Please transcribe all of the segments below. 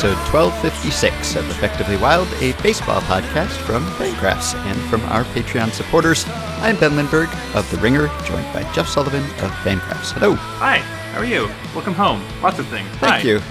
episode 1256 of Effectively Wild, a baseball podcast from Fangraphs and from our Patreon supporters. I'm Ben Lindbergh of The Ringer, joined by Jeff Sullivan of Fangraphs. Hello. Hi, how are you? Welcome home. Lots of things. Thank Hi. you.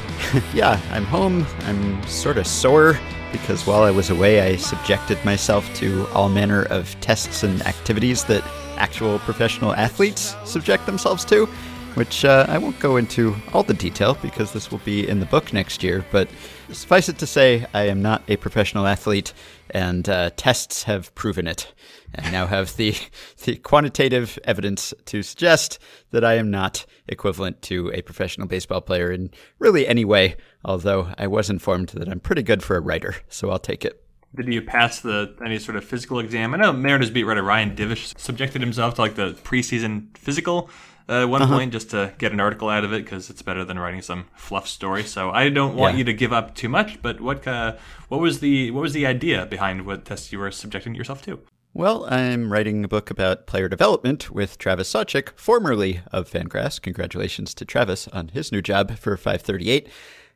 yeah, I'm home. I'm sort of sore because while I was away, I subjected myself to all manner of tests and activities that actual professional athletes subject themselves to, which uh, I won't go into all the detail because this will be in the book next year. But suffice it to say, I am not a professional athlete, and uh, tests have proven it. I now have the, the quantitative evidence to suggest that I am not equivalent to a professional baseball player in really any way, although I was informed that I'm pretty good for a writer, so I'll take it. Did you pass the any sort of physical exam? I know Mariners beat writer Ryan Divish subjected himself to like the preseason physical at one Uh-huh. point just to get an article out of it because it's better than writing some fluff story. So I don't want Yeah. you to give up too much. But what uh, what was the what was the idea behind what tests you were subjecting yourself to? Well, I'm writing a book about player development with Travis Sawchik, formerly of Fangraphs. Congratulations to Travis on his new job for 538.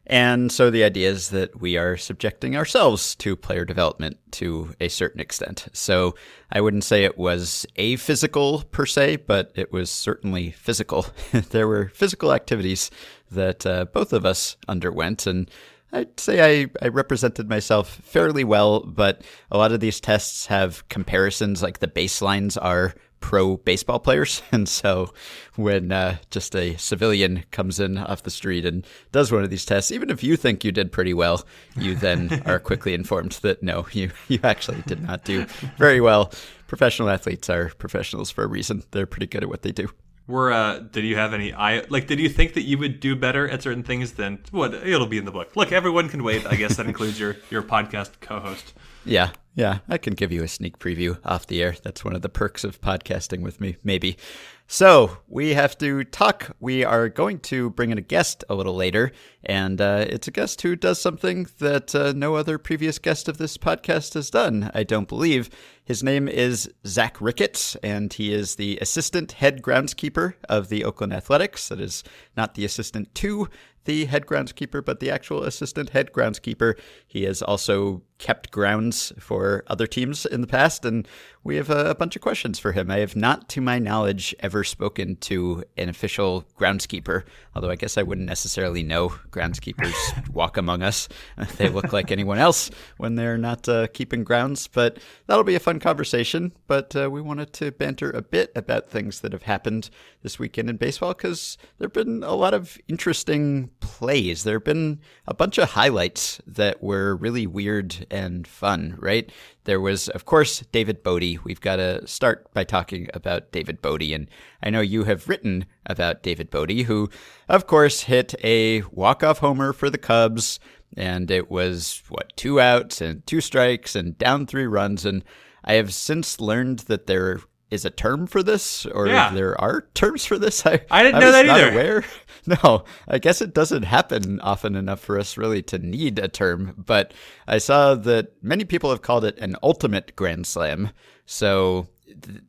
And so the idea is that we are subjecting ourselves to player development to a certain extent. So I wouldn't say it was a physical per se, but it was certainly physical. there were physical activities that uh, both of us underwent, and I'd say I, I represented myself fairly well, but a lot of these tests have comparisons, like the baselines are pro baseball players. And so when uh, just a civilian comes in off the street and does one of these tests, even if you think you did pretty well, you then are quickly informed that no, you, you actually did not do very well. Professional athletes are professionals for a reason. They're pretty good at what they do. Were uh, did you have any eye like did you think that you would do better at certain things than what it'll be in the book? Look, everyone can wait. I guess that includes your your podcast co-host. Yeah, yeah, I can give you a sneak preview off the air. That's one of the perks of podcasting with me, maybe. So we have to talk. We are going to bring in a guest a little later, and uh, it's a guest who does something that uh, no other previous guest of this podcast has done, I don't believe. His name is Zach Ricketts, and he is the assistant head groundskeeper of the Oakland Athletics. That is not the assistant to the head groundskeeper, but the actual assistant head groundskeeper. He is also kept grounds for other teams in the past, and we have a, bunch of questions for him. I have not, to my knowledge, ever spoken to an official groundskeeper, although I guess I wouldn't necessarily know groundskeepers walk among us. They look like anyone else when they're not uh, keeping grounds, but that'll be a fun conversation. But uh, we wanted to banter a bit about things that have happened this weekend in baseball because there have been a lot of interesting plays. There have been a bunch of highlights that were really weird and fun, right? There was, of course, David Bote. We've got to start by talking about David Bote. And I know you have written about David Bote, who, of course, hit a walk-off homer for the Cubs. And it was, what, two outs and two strikes and down three runs. And I have since learned that there is a term for this, or Yeah. there are terms for this. I, I didn't know was that not either. aware. No, I guess it doesn't happen often enough for us really to need a term. But I saw that many people have called it an ultimate grand slam. So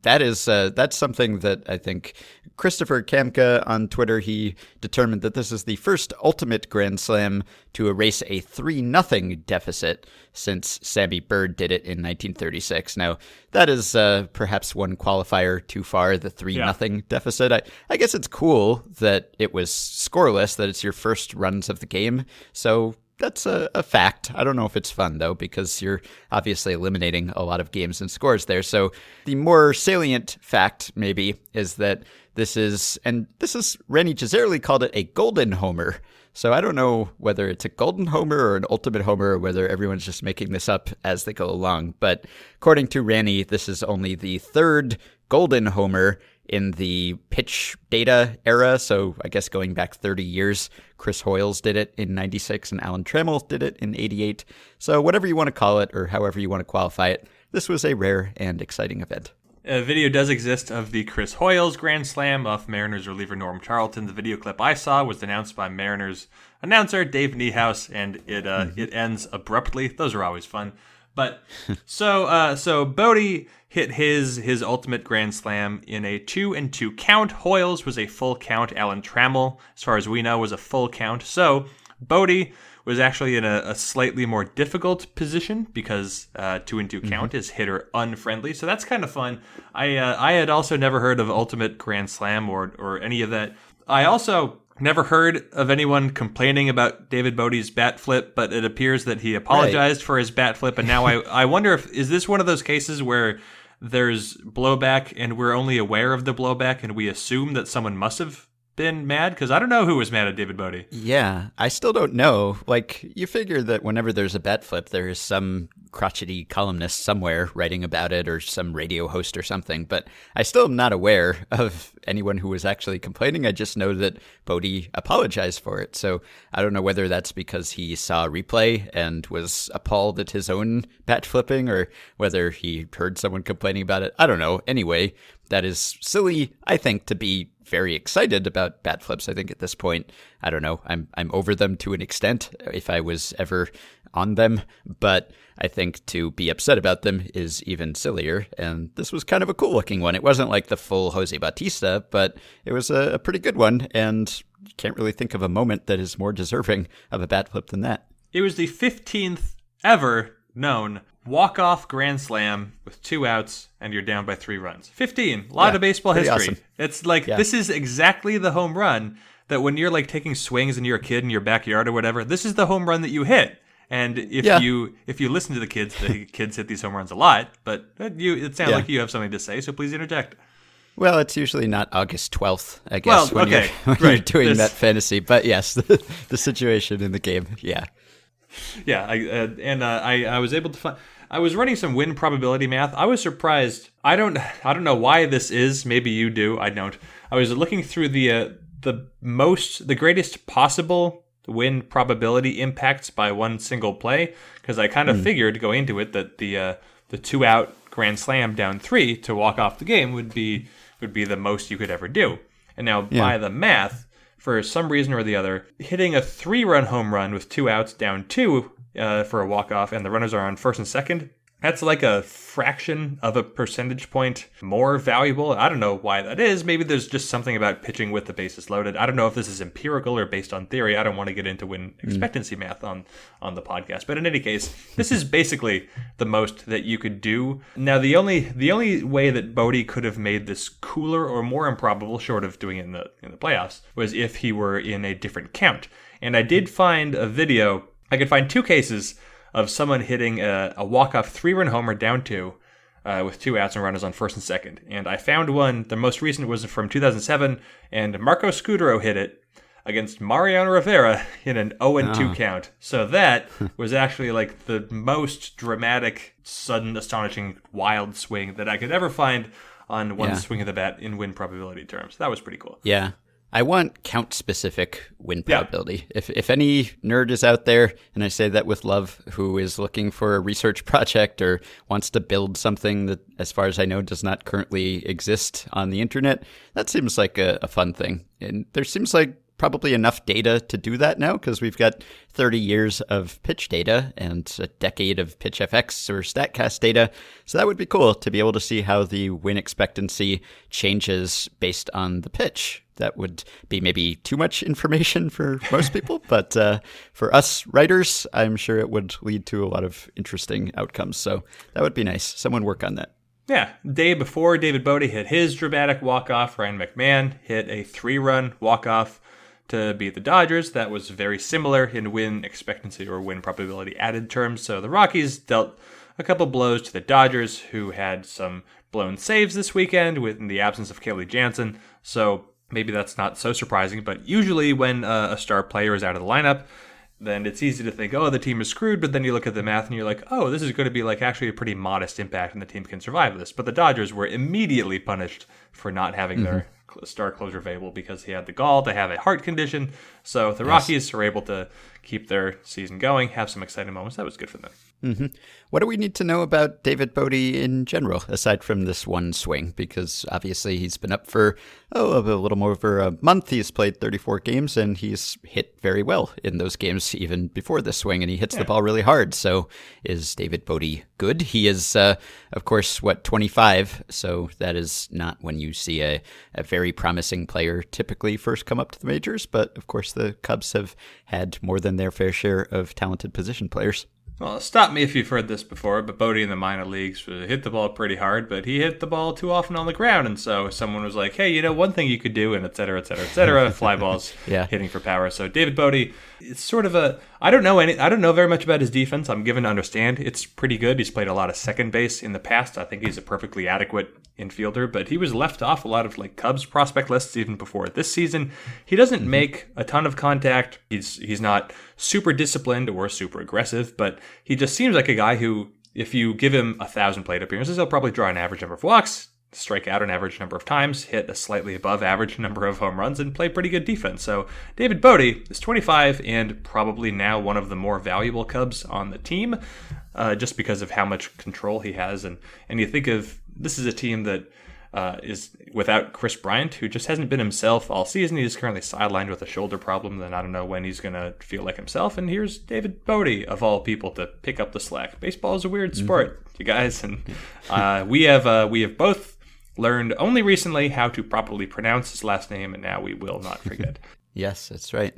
that is uh, that's something that I think Christopher Kamka on Twitter he determined that this is the first ultimate grand slam to erase a three nothing deficit since Sammy Byrd did it in 1936. Now that is uh, perhaps one qualifier too far. The three Yeah. nothing deficit. I, I guess it's cool that it was scoreless, that it's your first runs of the game. So that's a, a fact. I don't know if it's fun though, because you're obviously eliminating a lot of games and scores there. So the more salient fact, maybe, is that this is, and this is, Rany Jazayerli called it a golden homer. So I don't know whether it's a golden homer or an ultimate homer, or whether everyone's just making this up as they go along. But according to Rany, this is only the third golden homer in the pitch data era. So I guess going back 30 years, Chris Hoiles did it in 96 and Alan Trammell did it in 88. So whatever you want to call it or however you want to qualify it, this was a rare and exciting event. A video does exist of the Chris Hoiles Grand Slam of Mariners reliever Norm Charlton. The video clip I saw was announced by Mariners announcer Dave Niehaus, and it uh, it ends abruptly. Those are always fun. But so uh, so Bote hit his his ultimate grand slam in a two and two count. Hoiles was a full count. Alan Trammell, as far as we know, was a full count. So Bote was actually in a, a, slightly more difficult position because uh, two and 2 mm-hmm. count is hitter unfriendly. So that's kind of fun. I uh, I had also never heard of Ultimate Grand Slam or or any of that. I also never heard of anyone complaining about David Bote's bat flip, but it appears that he apologized right. for his bat flip, and now I I wonder if is this one of those cases where there's blowback and we're only aware of the blowback and we assume that someone must have been mad? Because I don't know who was mad at David Bote. Yeah, I still don't know. Like, you figure that whenever there's a bat flip, there is some crotchety columnist somewhere writing about it or some radio host or something. But I still am not aware of anyone who was actually complaining. I just know that Bote apologized for it. So I don't know whether that's because he saw a replay and was appalled at his own bat flipping or whether he heard someone complaining about it. I don't know. Anyway, that is silly, I think, to be very excited about bat flips. I think at this point, I don't know, I'm I'm over them to an extent if I was ever on them, but I think to be upset about them is even sillier. And this was kind of a cool looking one. It wasn't like the full Jose Bautista, but it was a, a pretty good one. And you can't really think of a moment that is more deserving of a bat flip than that. It was the 15th ever known walk off grand slam with two outs and you're down by three runs. 15. A lot yeah, of baseball history. Awesome. It's like yeah. this is exactly the home run that when you're like taking swings and you're a kid in your backyard or whatever, this is the home run that you hit. And if yeah. you if you listen to the kids, the kids hit these home runs a lot. But you, it sounds like you have something to say, so please interject. Well, it's usually not August 12th, I guess, well, when, okay. you're, when right. you're doing that fantasy. But yes, the, the situation in the game, yeah. Yeah, I, uh, and uh, I, I was able to find. I was running some win probability math. I was surprised. I don't I don't know why this is. Maybe you do. I don't. I was looking through the uh, the most the greatest possible win probability impacts by one single play because I kind of mm. figured going into it that the uh, the two out grand slam down 3 to walk off the game would be would be the most you could ever do. And now yeah. by the math for some reason or the other, hitting a three run home run with two outs down two uh, for a walk off, and the runners are on first and second. That's like a fraction of a percentage point more valuable. I don't know why that is. Maybe there's just something about pitching with the bases loaded. I don't know if this is empirical or based on theory. I don't want to get into win hmm. expectancy mm. math on on the podcast. But in any case, this is basically the most that you could do. Now the only the only way that Bodie could have made this cooler or more improbable, short of doing it in the in the playoffs, was if he were in a different count. And I did find a video I could find two cases of someone hitting a, a walk-off three-run homer down two uh, with two outs and runners on first and second. And I found one. The most recent was from 2007, and Marco Scutaro hit it against Mariano Rivera in an 0 2 oh. count. So that was actually like the most dramatic, sudden, astonishing, wild swing that I could ever find on one yeah. swing of the bat in win probability terms. That was pretty cool. Yeah. I want count specific win probability. Yeah. If if any nerd is out there, and I say that with love, who is looking for a research project or wants to build something that, as far as I know, does not currently exist on the internet, that seems like a, a fun thing. And there seems like probably enough data to do that now because we've got 30 years of pitch data and a decade of pitch FX or StatCast data. So that would be cool to be able to see how the win expectancy changes based on the pitch. That would be maybe too much information for most people, but uh, for us writers, I'm sure it would lead to a lot of interesting outcomes. So that would be nice. Someone work on that. Yeah, day before David Bote hit his dramatic walk off, Ryan McMahon hit a three run walk off to beat the Dodgers. That was very similar in win expectancy or win probability added terms. So the Rockies dealt a couple blows to the Dodgers, who had some blown saves this weekend with the absence of Kenley Jansen. So maybe that's not so surprising. But usually, when uh, a star player is out of the lineup, then it's easy to think, oh, the team is screwed. But then you look at the math and you're like, oh, this is going to be like actually a pretty modest impact, and the team can survive this. But the Dodgers were immediately punished for not having mm-hmm. their star closer available because he had the gall to have a heart condition. So the yes. Rockies were able to keep their season going, have some exciting moments. That was good for them. Mm-hmm. What do we need to know about David Bote in general, aside from this one swing? Because obviously he's been up for oh a little more over a month. He's played 34 games and he's hit very well in those games, even before the swing, and he hits yeah. the ball really hard. So is David Bote good? He is, uh, of course, what 25. So that is not when you see a, a very promising player typically first come up to the majors. But of course, the Cubs have had more than their fair share of talented position players. Well, stop me if you've heard this before, but Bote in the minor leagues hit the ball pretty hard, but he hit the ball too often on the ground. And so someone was like, hey, you know, one thing you could do, and et cetera, et cetera, et cetera, fly balls yeah. hitting for power. So David Bote, it's sort of a, I don't know any, I don't know very much about his defense. I'm given to understand it's pretty good. He's played a lot of second base in the past. I think he's a perfectly adequate infielder, but he was left off a lot of like Cubs prospect lists even before this season. He doesn't mm-hmm. make a ton of contact. He's he's not super disciplined or super aggressive, but he just seems like a guy who, if you give him a thousand plate appearances, he'll probably draw an average number of walks, strike out an average number of times, hit a slightly above average number of home runs, and play pretty good defense. So David Bote is 25 and probably now one of the more valuable Cubs on the team, uh, just because of how much control he has. And and you think of this is a team that uh, is without Kris Bryant, who just hasn't been himself all season. He's currently sidelined with a shoulder problem. Then I don't know when he's going to feel like himself. And here's David Bote, of all people, to pick up the slack. Baseball is a weird mm-hmm. sport, mm-hmm. you guys, and uh, we have uh, we have both learned only recently how to properly pronounce his last name, and now we will not forget. yes, that's right.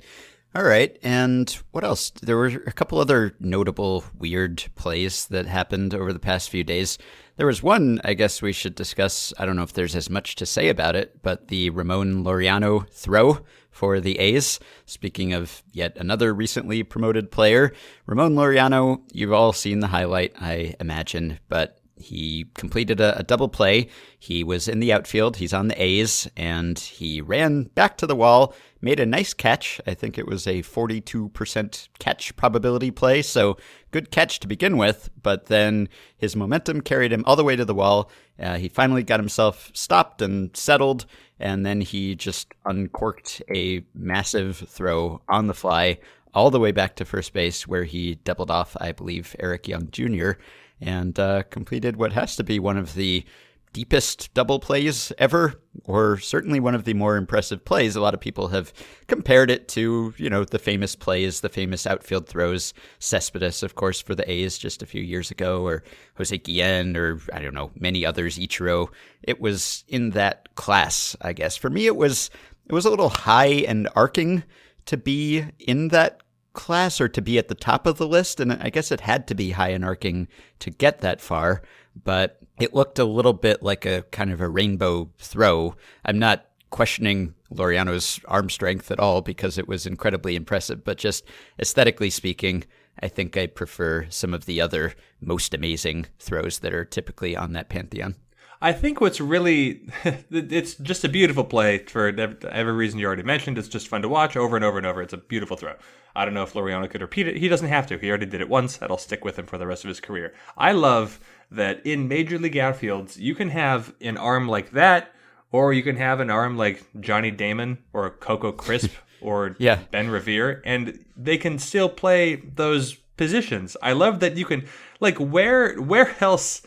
All right. And what else? There were a couple other notable weird plays that happened over the past few days. There was one I guess we should discuss. I don't know if there's as much to say about it, but the Ramon Laureano throw for the A's. Speaking of yet another recently promoted player, Ramon Laureano, you've all seen the highlight, I imagine, but he completed a, a, double play. He was in the outfield. He's on the A's, and he ran back to the wall, made a nice catch. I think it was a 42% catch probability play, so good catch to begin with. But then his momentum carried him all the way to the wall. Uh, he finally got himself stopped and settled, and then he just uncorked a massive throw on the fly all the way back to first base, where he doubled off, I believe, Eric Young Jr and uh, completed what has to be one of the deepest double plays ever, or certainly one of the more impressive plays. A lot of people have compared it to, you know, the famous plays, the famous outfield throws, Cespedes, of course, for the A's just a few years ago, or Jose Guillen, or I don't know, many others, Ichiro. It was in that class, I guess. For me, it was it was a little high and arcing to be in that class or to be at the top of the list. And I guess it had to be high and arcing to get that far, but it looked a little bit like a kind of a rainbow throw. I'm not questioning Laureano's arm strength at all because it was incredibly impressive, but just aesthetically speaking, I think I prefer some of the other most amazing throws that are typically on that pantheon. I think what's really it's just a beautiful play for every reason you already mentioned. It's just fun to watch over and over and over. It's a beautiful throw. I don't know if Laureano could repeat it. He doesn't have to. He already did it once. That'll stick with him for the rest of his career. I love that in major league outfields, you can have an arm like that, or you can have an arm like Johnny Damon or Coco Crisp or yeah. Ben Revere, and they can still play those positions. I love that you can like where where else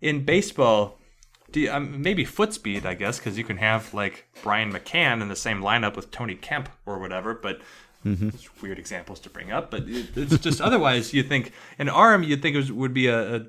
in baseball do you, um, maybe foot speed, I guess, because you can have like Brian McCann in the same lineup with Tony Kemp or whatever. But mm-hmm. weird examples to bring up. But it, it's just otherwise, you think an arm, you'd think it was, would be a, a,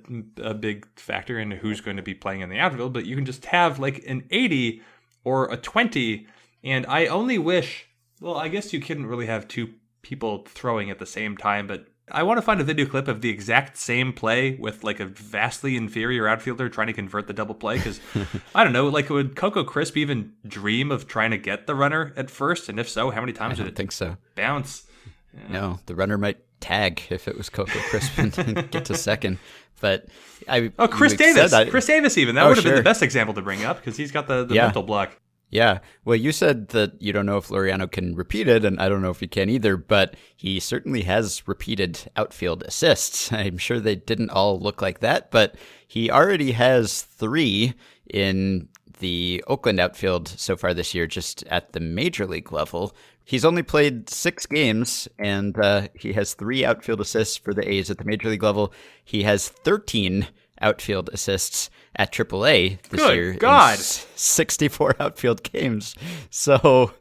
a big factor in who's going to be playing in the outfield. But you can just have like an 80 or a 20. And I only wish, well, I guess you couldn't really have two people throwing at the same time, but I want to find a video clip of the exact same play with like a vastly inferior outfielder trying to convert the double play. Because I don't know, like would Coco Crisp even dream of trying to get the runner at first? And if so, how many times I would it think so? Bounce. Yeah. No, the runner might tag if it was Coco Crisp and get to second. But I oh Chris Davis, Chris Davis even that oh, would have sure. been the best example to bring up because he's got the, the yeah. mental block. Yeah. Well, you said that you don't know if Laureano can repeat it, and I don't know if he can either, but he certainly has repeated outfield assists. I'm sure they didn't all look like that, but he already has three in the Oakland outfield so far this year, just at the major league level. He's only played six games, and uh, he has three outfield assists for the A's at the major league level. He has 13 outfield assists at AAA this Good year. God. s- 64 outfield games. So,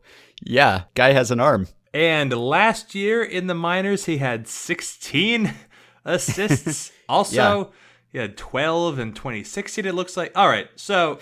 yeah, guy has an arm. And last year in the minors, he had 16 assists. also, Yeah. he had 12 in 2016, it looks like. All right, so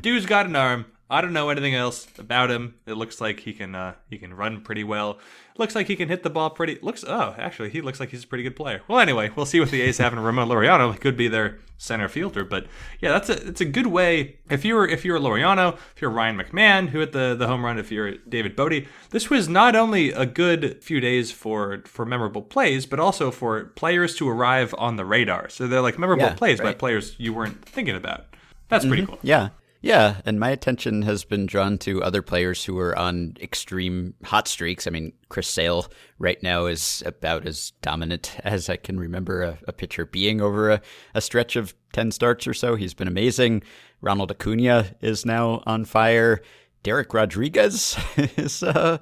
dude's got an arm. I don't know anything else about him. It looks like he can uh, he can run pretty well. Looks like he can hit the ball pretty. Looks oh, actually, he looks like he's a pretty good player. Well, anyway, we'll see what the A's have in Ramon Laureano. He could be their center fielder, but yeah, that's a it's a good way. If you're if you're Laureano, if you're Ryan McMahon who hit the the home run, if you're David Bote, this was not only a good few days for for memorable plays, but also for players to arrive on the radar. So they're like memorable Yeah, plays by players you weren't thinking about. That's pretty cool. Yeah. Yeah, and my attention has been drawn to other players who are on extreme hot streaks. I mean, Chris Sale right now is about as dominant as I can remember a, a pitcher being over a, a stretch of 10 starts or so. He's been amazing. Ronald Acuna is now on fire. Dereck Rodriguez is uh,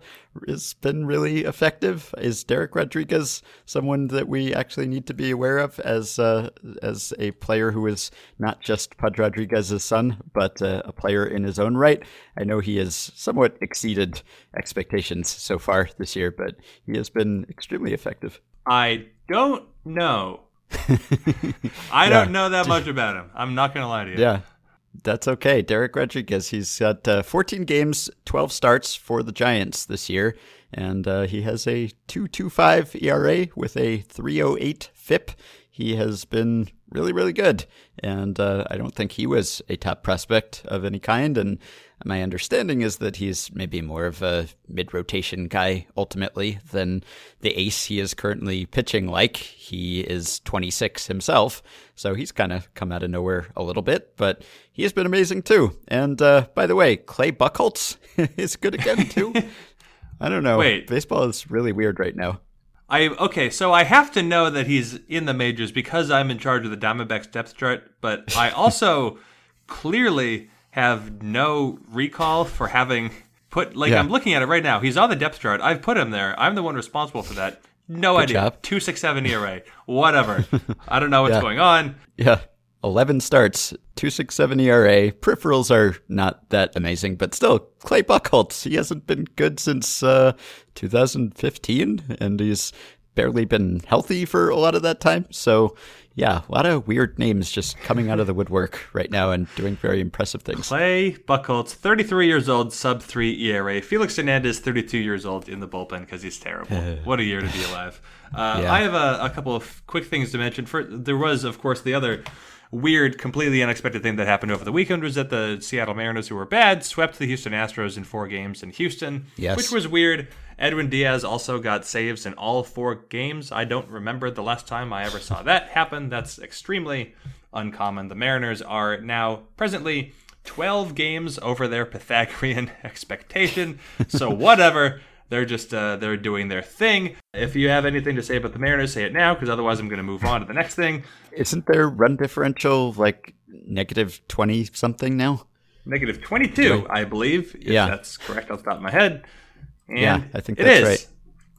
has been really effective. Is Dereck Rodriguez someone that we actually need to be aware of as uh, as a player who is not just Pud Rodriguez's son, but uh, a player in his own right? I know he has somewhat exceeded expectations so far this year, but he has been extremely effective. I don't know. I don't know that much about him. I'm not gonna lie to you. Yeah. That's okay. Dereck Rodriguez, he's got uh, 14 games, 12 starts for the Giants this year, and uh, he has a 2.25 ERA with a 3.08 FIP. He has been really, really good, and uh, I don't think he was a top prospect of any kind. And my understanding is that he's maybe more of a mid-rotation guy ultimately than the ace he is currently pitching like. He is 26 himself, so he's kind of come out of nowhere a little bit, but he has been amazing too. And uh, by the way, Clay Buchholz is good again too. I don't know. Wait. baseball is really weird right now. I okay, so I have to know that he's in the majors because I'm in charge of the Diamondbacks depth chart, but I also clearly have no recall for having put like Yeah. I'm looking at it right now. He's on the depth chart. I've put him there. I'm the one responsible for that. No idea. job. Two six seven ERA. Whatever. I don't know what's Yeah. going on. Yeah. 11 starts, 267 ERA. Peripherals are not that amazing, but still, Clay Buchholz, he hasn't been good since uh, 2015, and he's barely been healthy for a lot of that time. So, yeah, a lot of weird names just coming out of the woodwork right now and doing very impressive things. Clay Buchholz, 33 years old, sub 3 ERA. Felix Hernandez, 32 years old, in the bullpen because he's terrible. what a year to be alive. Uh, Yeah. I have a, a couple of quick things to mention. For, there was, of course, the other weird, completely unexpected thing that happened over the weekend was that the Seattle Mariners, who were bad, swept the Houston Astros in four games in Houston, Yes. which was weird. Edwin Diaz also got saves in all four games. I don't remember the last time I ever saw that happen. That's extremely uncommon. The Mariners are now presently 12 games over their Pythagorean expectation. So whatever. They're just uh, they're doing their thing. If you have anything to say about the Mariners, say it now, because otherwise I'm going to move on to the next thing. Isn't their run differential like negative 20 something now? Negative 22, I believe. If Yeah. that's correct off the top of my head. And Yeah, I think that's right.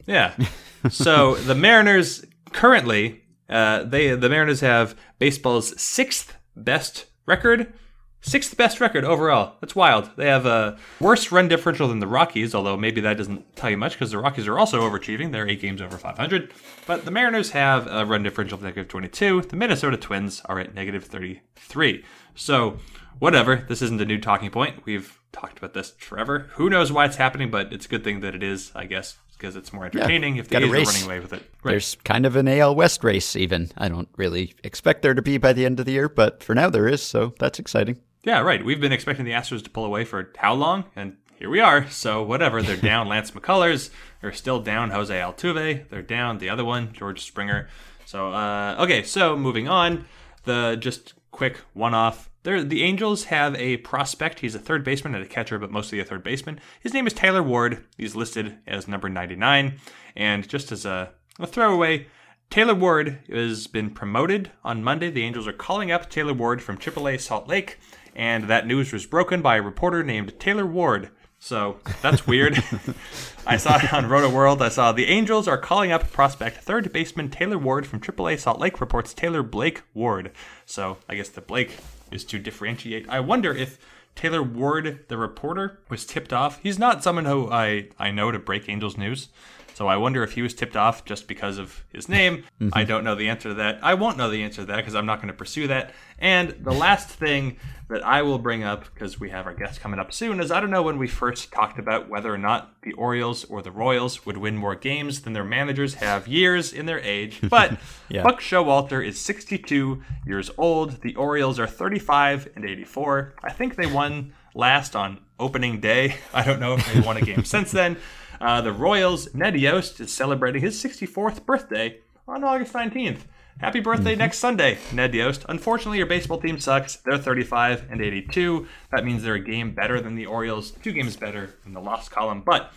Yeah. so the Mariners currently, uh, they the Mariners have baseball's sixth best record. Sixth best record overall. That's wild. They have a worse run differential than the Rockies, although maybe that doesn't tell you much because the Rockies are also overachieving. They're eight games over 500. But the Mariners have a run differential of negative 22. The Minnesota Twins are at negative 33. So, whatever. This isn't a new talking point. We've talked about this forever. Who knows why it's happening, but it's a good thing that it is, I guess, because it's more entertaining if the A's are race. running away with it. Right. There's kind of an AL West race, even. I don't really expect there to be by the end of the year, but for now there is, so that's exciting. Yeah, right. We've been expecting the Astros to pull away for how long? And here we are. So whatever. They're down Lance McCullers. They're still down Jose Altuve. They're down the other one, George Springer. So uh, okay. So moving on. The just quick one-off. There, the Angels have a prospect. He's a third baseman and a catcher, but mostly a third baseman. His name is Taylor Ward. He's listed as number 99. And just as a, a throwaway, Taylor Ward has been promoted on Monday. The Angels are calling up Taylor Ward from AAA Salt Lake, and that news was broken by a reporter named Taylor Ward. So that's weird. I saw it on Roto World. I saw the Angels are calling up prospect third baseman Taylor Ward from AAA Salt Lake, reports Taylor Blake Ward. So I guess the Blake is to differentiate. I wonder if Taylor Ward, the reporter, was tipped off. He's not someone who I, I know to break Angels news. So I wonder if he was tipped off just because of his name. Mm-hmm. I don't know the answer to that. I won't know the answer to that because I'm not going to pursue that. And the last thing that I will bring up because we have our guest coming up soon is I don't know when we first talked about whether or not the Orioles or the Royals would win more games than their managers have years in their age. But yeah. Buck Showalter is 62 years old. The Orioles are 35 and 84. I think they won last on opening day. I don't know if they won a game since then. Uh, the Royals, Ned Yost is celebrating his 64th birthday on August 19th. Happy birthday mm-hmm. next Sunday, Ned Yost. Unfortunately, your baseball team sucks. They're 35 and 82. That means they're a game better than the Orioles, two games better than the lost column. But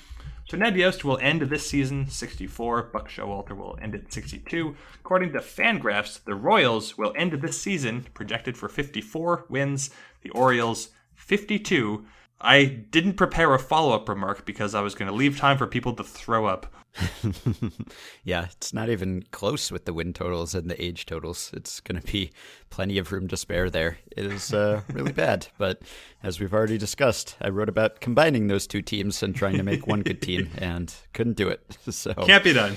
so Ned Yost will end this season 64. Buck Showalter will end at 62. According to Fangraphs, the Royals will end this season projected for 54 wins. The Orioles 52. I didn't prepare a follow up remark because I was going to leave time for people to throw up. yeah, it's not even close with the win totals and the age totals. It's going to be plenty of room to spare there. It is uh, really bad. But as we've already discussed, I wrote about combining those two teams and trying to make one good team and couldn't do it. So can't be done.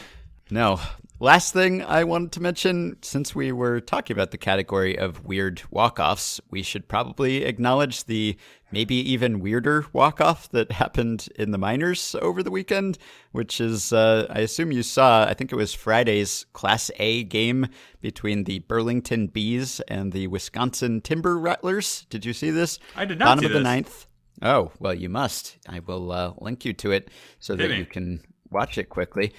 No. Last thing I wanted to mention, since we were talking about the category of weird walk-offs, we should probably acknowledge the maybe even weirder walk-off that happened in the minors over the weekend, which is, uh, I assume you saw, I think it was Friday's Class A game between the Burlington Bees and the Wisconsin Timber Rattlers. Did you see this? I did not Bottom of the ninth. Oh, well, you must. I will uh, link you to it so that you can watch it quickly.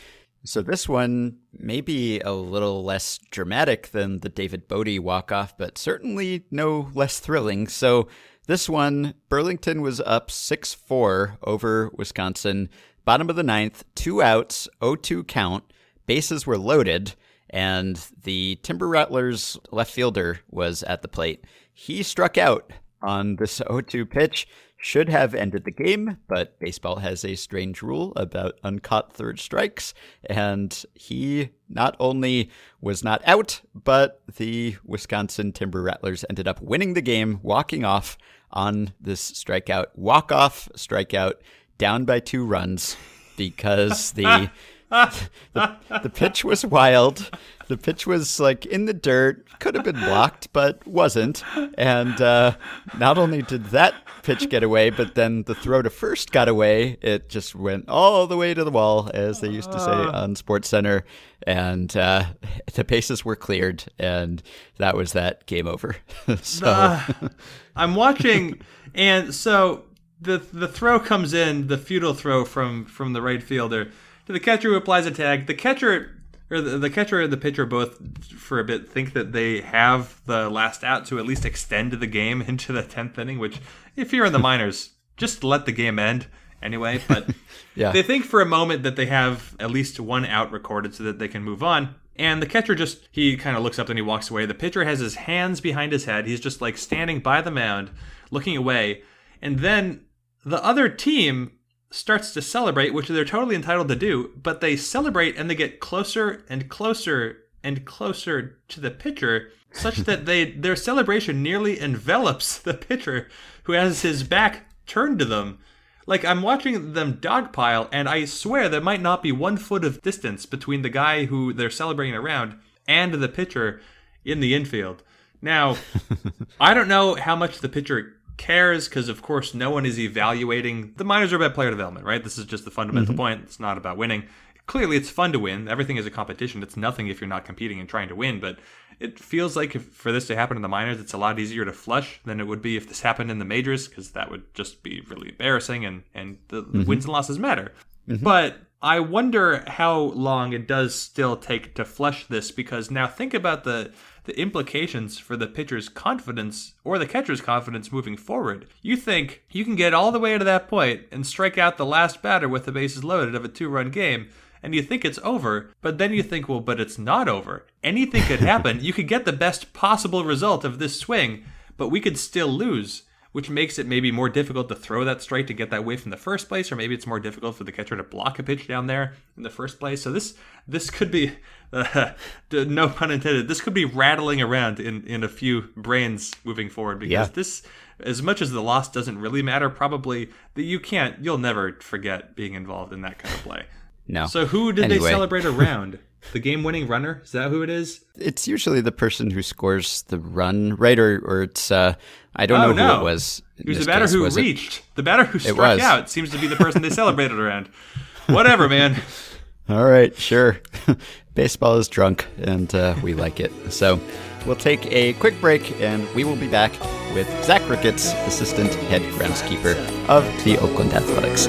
So this one may be a little less dramatic than the David Bote walk-off, but certainly no less thrilling. So this one, Burlington was up 6-4 over Wisconsin. Bottom of the ninth, two outs, 0-2 count. Bases were loaded, and the Timber Rattlers left fielder was at the plate. He struck out on this 0-2 pitch should have ended the game, but baseball has a strange rule about uncaught third strikes. And he not only was not out, but the Wisconsin Timber Rattlers ended up winning the game, walking off on this strikeout, walk off strikeout, down by two runs because the. the, the pitch was wild. The pitch was like in the dirt, could have been blocked, but wasn't. And uh, not only did that pitch get away, but then the throw to first got away. It just went all the way to the wall, as they used to say ah. on Sports Center, and uh, the bases were cleared, and that was that game over. so uh, I'm watching, and so the the throw comes in, the futile throw from from the right fielder to the catcher who applies a tag. The catcher or the, the, catcher and the pitcher both for a bit think that they have the last out to at least extend the game into the 10th inning which if you're in the minors just let the game end anyway but yeah. they think for a moment that they have at least one out recorded so that they can move on. And the catcher just he kind of looks up and he walks away. The pitcher has his hands behind his head. He's just like standing by the mound looking away. And then the other team starts to celebrate, which they're totally entitled to do, but they celebrate and they get closer and closer and closer to the pitcher, such that they their celebration nearly envelops the pitcher who has his back turned to them. Like I'm watching them dogpile, and I swear there might not be one foot of distance between the guy who they're celebrating around and the pitcher in the infield. Now, I don't know how much the pitcher cares because of course no one is evaluating the minors are about player development right this is just the fundamental mm-hmm. point it's not about winning clearly it's fun to win everything is a competition it's nothing if you're not competing and trying to win but it feels like if, for this to happen in the minors it's a lot easier to flush than it would be if this happened in the majors because that would just be really embarrassing and and the mm-hmm. wins and losses matter mm-hmm. but I wonder how long it does still take to flush this because now think about the the implications for the pitcher's confidence or the catcher's confidence moving forward. You think you can get all the way to that point and strike out the last batter with the bases loaded of a two run game, and you think it's over, but then you think, well, but it's not over. Anything could happen. you could get the best possible result of this swing, but we could still lose. Which makes it maybe more difficult to throw that strike to get that whiff in the first place, or maybe it's more difficult for the catcher to block a pitch down there in the first place. So this this could be, uh, no pun intended, this could be rattling around in in a few brains moving forward because yeah. this. As much as the loss doesn't really matter, probably that you can't, you'll never forget being involved in that kind of play. No. So who did anyway. they celebrate around? the game-winning runner is that who it is? It's usually the person who scores the run, right? Or, or it's uh, I don't oh, know who it was. It was the batter case. who was reached. It? The batter who struck out seems to be the person they celebrated around. Whatever, man. All right, sure. Baseball is drunk, and uh, we like it. So we'll take a quick break, and we will be back with Zach Ricketts, assistant head groundskeeper of the Oakland Athletics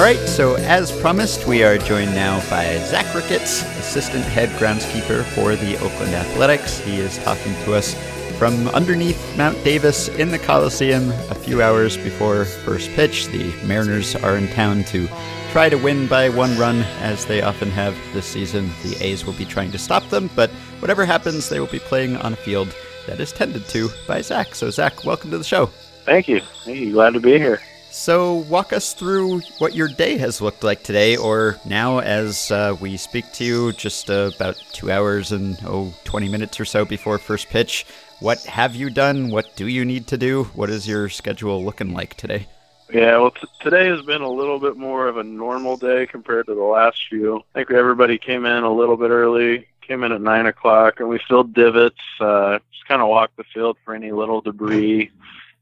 All right, so as promised, we are joined now by Zach Ricketts, assistant head groundskeeper for the Oakland Athletics. He is talking to us from underneath Mount Davis in the Coliseum a few hours before first pitch. The Mariners are in town to try to win by one run, as they often have this season. The A's will be trying to stop them, but whatever happens, they will be playing on a field that is tended to by Zach. So, Zach, welcome to the show. Thank you. You. Glad to be here. So, walk us through what your day has looked like today, or now as uh, we speak to you, just uh, about two hours and oh, 20 minutes or so before first pitch. What have you done? What do you need to do? What is your schedule looking like today? Yeah, well, t- today has been a little bit more of a normal day compared to the last few. I think everybody came in a little bit early, came in at 9 o'clock, and we filled divots, uh, just kind of walked the field for any little debris,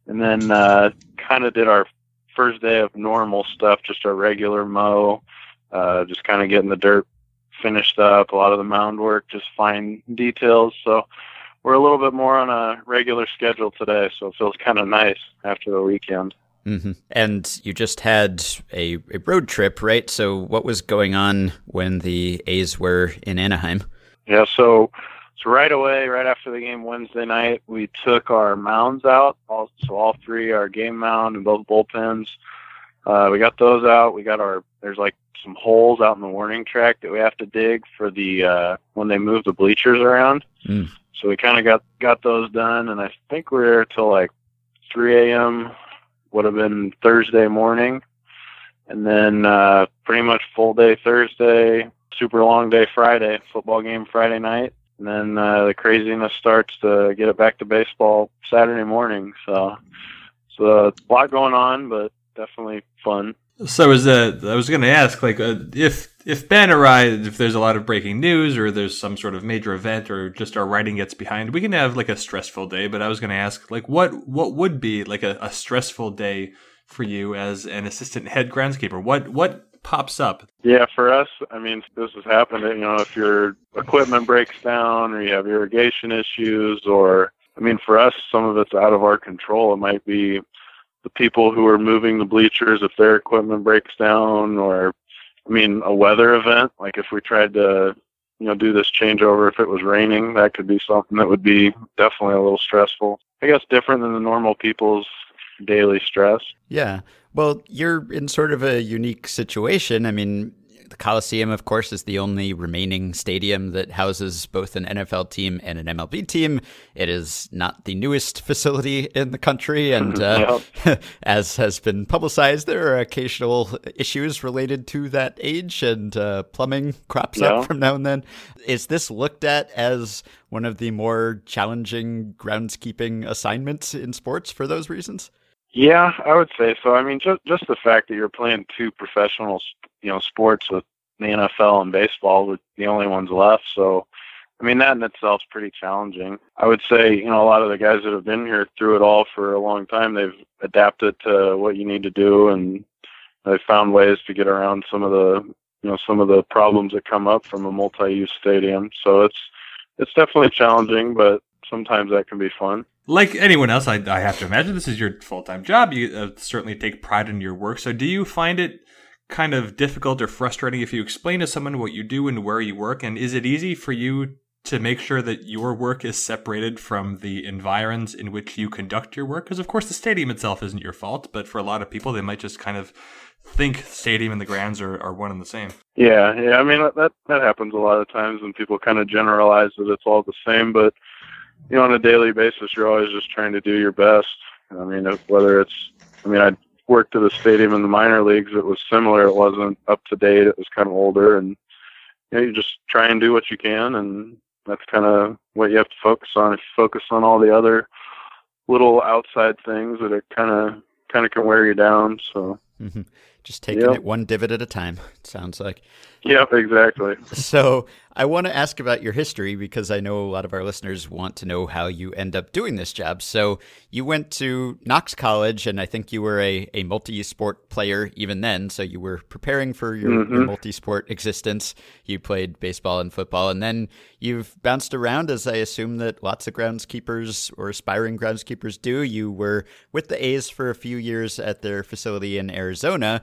and then uh, kind of did our first day of normal stuff, just a regular mow, uh, just kind of getting the dirt finished up, a lot of the mound work, just fine details. So we're a little bit more on a regular schedule today, so it feels kind of nice after the weekend. Mm-hmm. And you just had a, a road trip, right? So what was going on when the A's were in Anaheim? Yeah, so so right away, right after the game Wednesday night, we took our mounds out. All, so all three, our game mound and both bullpens. Uh, we got those out. We got our there's like some holes out in the warning track that we have to dig for the uh, when they move the bleachers around. Mm. So we kind of got got those done, and I think we are there till like 3 a.m. Would have been Thursday morning, and then uh, pretty much full day Thursday, super long day Friday, football game Friday night, and then uh, the craziness starts to get it back to baseball Saturday morning. So, so a lot going on, but definitely fun. So is that I was going to ask, like, uh, if if Ben arrives, if there's a lot of breaking news, or there's some sort of major event, or just our writing gets behind, we can have like a stressful day. But I was going to ask, like, what what would be like a, a stressful day for you as an assistant head groundskeeper? What what pops up? Yeah, for us, I mean, this has happened. You know, if your equipment breaks down or you have irrigation issues, or I mean, for us, some of it's out of our control. It might be the people who are moving the bleachers if their equipment breaks down, or I mean, a weather event. Like if we tried to, you know, do this changeover if it was raining, that could be something that would be definitely a little stressful. I guess different than the normal people's daily stress. Yeah. Well, you're in sort of a unique situation. I mean, the Coliseum, of course, is the only remaining stadium that houses both an NFL team and an MLB team. It is not the newest facility in the country, and uh, as has been publicized, there are occasional issues related to that age, and uh, plumbing crops yeah. up from now and then. Is this looked at as one of the more challenging groundskeeping assignments in sports for those reasons? Yeah, I would say so. I mean, just just the fact that you're playing two professional, you know, sports with the NFL and baseball, with the only ones left. So, I mean, that in itself is pretty challenging. I would say, you know, a lot of the guys that have been here through it all for a long time, they've adapted to what you need to do, and they've found ways to get around some of the, you know, some of the problems that come up from a multi-use stadium. So it's it's definitely challenging, but sometimes that can be fun. Like anyone else, I, I have to imagine this is your full time job. You uh, certainly take pride in your work. So, do you find it kind of difficult or frustrating if you explain to someone what you do and where you work? And is it easy for you to make sure that your work is separated from the environs in which you conduct your work? Because, of course, the stadium itself isn't your fault, but for a lot of people, they might just kind of think stadium and the grounds are, are one and the same. Yeah, yeah. I mean that that happens a lot of times, when people kind of generalize that it's all the same. But you know, on a daily basis, you're always just trying to do your best. I mean, whether it's, I mean, I worked at a stadium in the minor leagues. It was similar. It wasn't up to date. It was kind of older, and you know, you just try and do what you can, and that's kind of what you have to focus on. If you focus on all the other little outside things, that it kind of kind of can wear you down. So. Mm-hmm. Just taking yep. it one divot at a time, it sounds like. Yep, exactly. So I want to ask about your history because I know a lot of our listeners want to know how you end up doing this job. So you went to Knox College, and I think you were a, a multi sport player even then. So you were preparing for your, mm-hmm. your multi sport existence. You played baseball and football, and then you've bounced around, as I assume that lots of groundskeepers or aspiring groundskeepers do. You were with the A's for a few years at their facility in Arizona,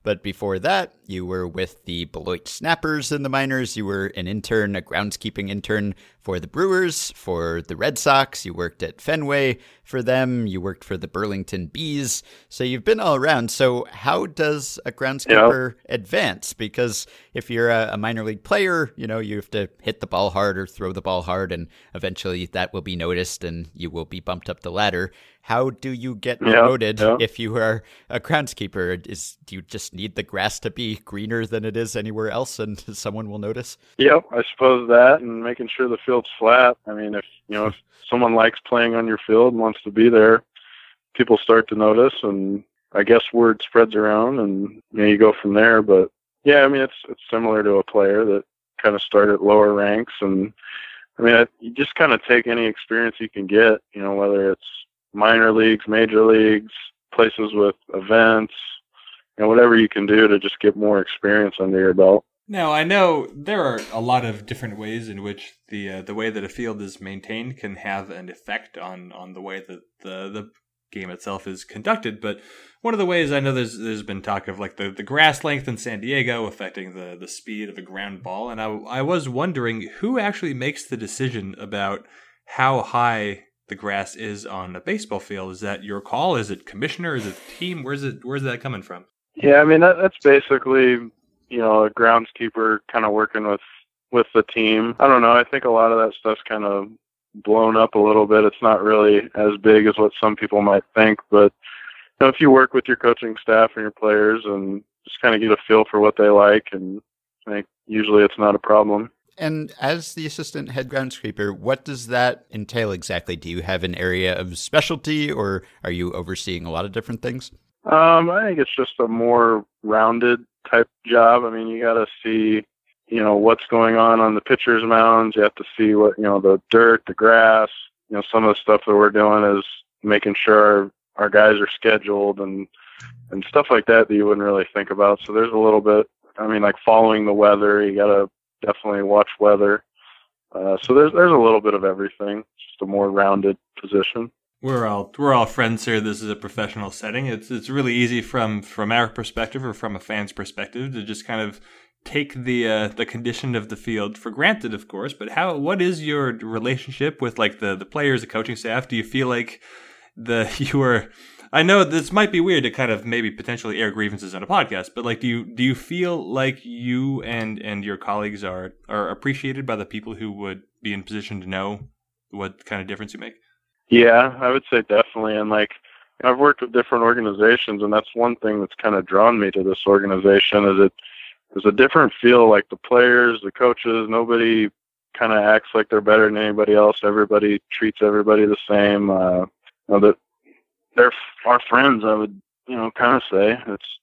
but before that, you were with the Beloit Snappers in the minors. You were an intern, a groundskeeping intern for the Brewers, for the Red Sox. You worked at Fenway for them. You worked for the Burlington Bees. So you've been all around. So how does a groundskeeper advance? Because if you're a, a, minor league player, you know, you have to hit the ball hard or throw the ball hard, and eventually that will be noticed and you will be bumped up the ladder. How do you get promoted if you are a groundskeeper? Is do you just need the grass to be greener than it is anywhere else, and someone will notice? Yep, I suppose that, and making sure the field's flat. I mean, if you know if someone likes playing on your field and wants to be there, people start to notice, and I guess word spreads around, and you know you go from there. But yeah, I mean it's it's similar to a player that kind of start at lower ranks, and I mean I, you just kind of take any experience you can get. You know whether it's minor leagues, major leagues, places with events, know whatever you can do to just get more experience under your belt. Now I know there are a lot of different ways in which the uh, the way that a field is maintained can have an effect on on the way that the the game itself is conducted. But one of the ways I know there's there's been talk of like the, the grass length in San Diego affecting the the speed of a ground ball, and I I was wondering who actually makes the decision about how high the grass is on a baseball field. Is that your call? Is it commissioner? Is it team? Where's it where's that coming from? Yeah, I mean that, that's basically you know, a groundskeeper kind of working with with the team. I don't know. I think a lot of that stuff's kind of blown up a little bit. It's not really as big as what some people might think, but you know, if you work with your coaching staff and your players and just kind of get a feel for what they like, and I think usually it's not a problem. And as the assistant head groundskeeper, what does that entail exactly? Do you have an area of specialty, or are you overseeing a lot of different things? Um, I think it's just a more rounded type job. I mean, you got to see, you know, what's going on on the pitcher's mounds. You have to see what, you know, the dirt, the grass. You know, some of the stuff that we're doing is making sure our, our guys are scheduled and and stuff like that that you wouldn't really think about. So there's a little bit. I mean, like following the weather. You got to definitely watch weather. Uh, so there's there's a little bit of everything. Just a more rounded position we're all we're all friends here. This is a professional setting. It's it's really easy from from our perspective or from a fan's perspective to just kind of take the uh, the condition of the field for granted, of course. But how what is your relationship with like the the players, the coaching staff? Do you feel like the you are I know this might be weird to kind of maybe potentially air grievances on a podcast, but like, do you do you feel like you and and your colleagues are are appreciated by the people who would be in position to know what kind of difference you make? Yeah, I would say definitely. And like, I've worked with different organizations, and that's one thing that's kind of drawn me to this organization. Is it there's a different feel. Like the players, the coaches, nobody kind of acts like they're better than anybody else. Everybody treats everybody the same. Uh, you know, that they're our friends. I would, you know, kind of say it's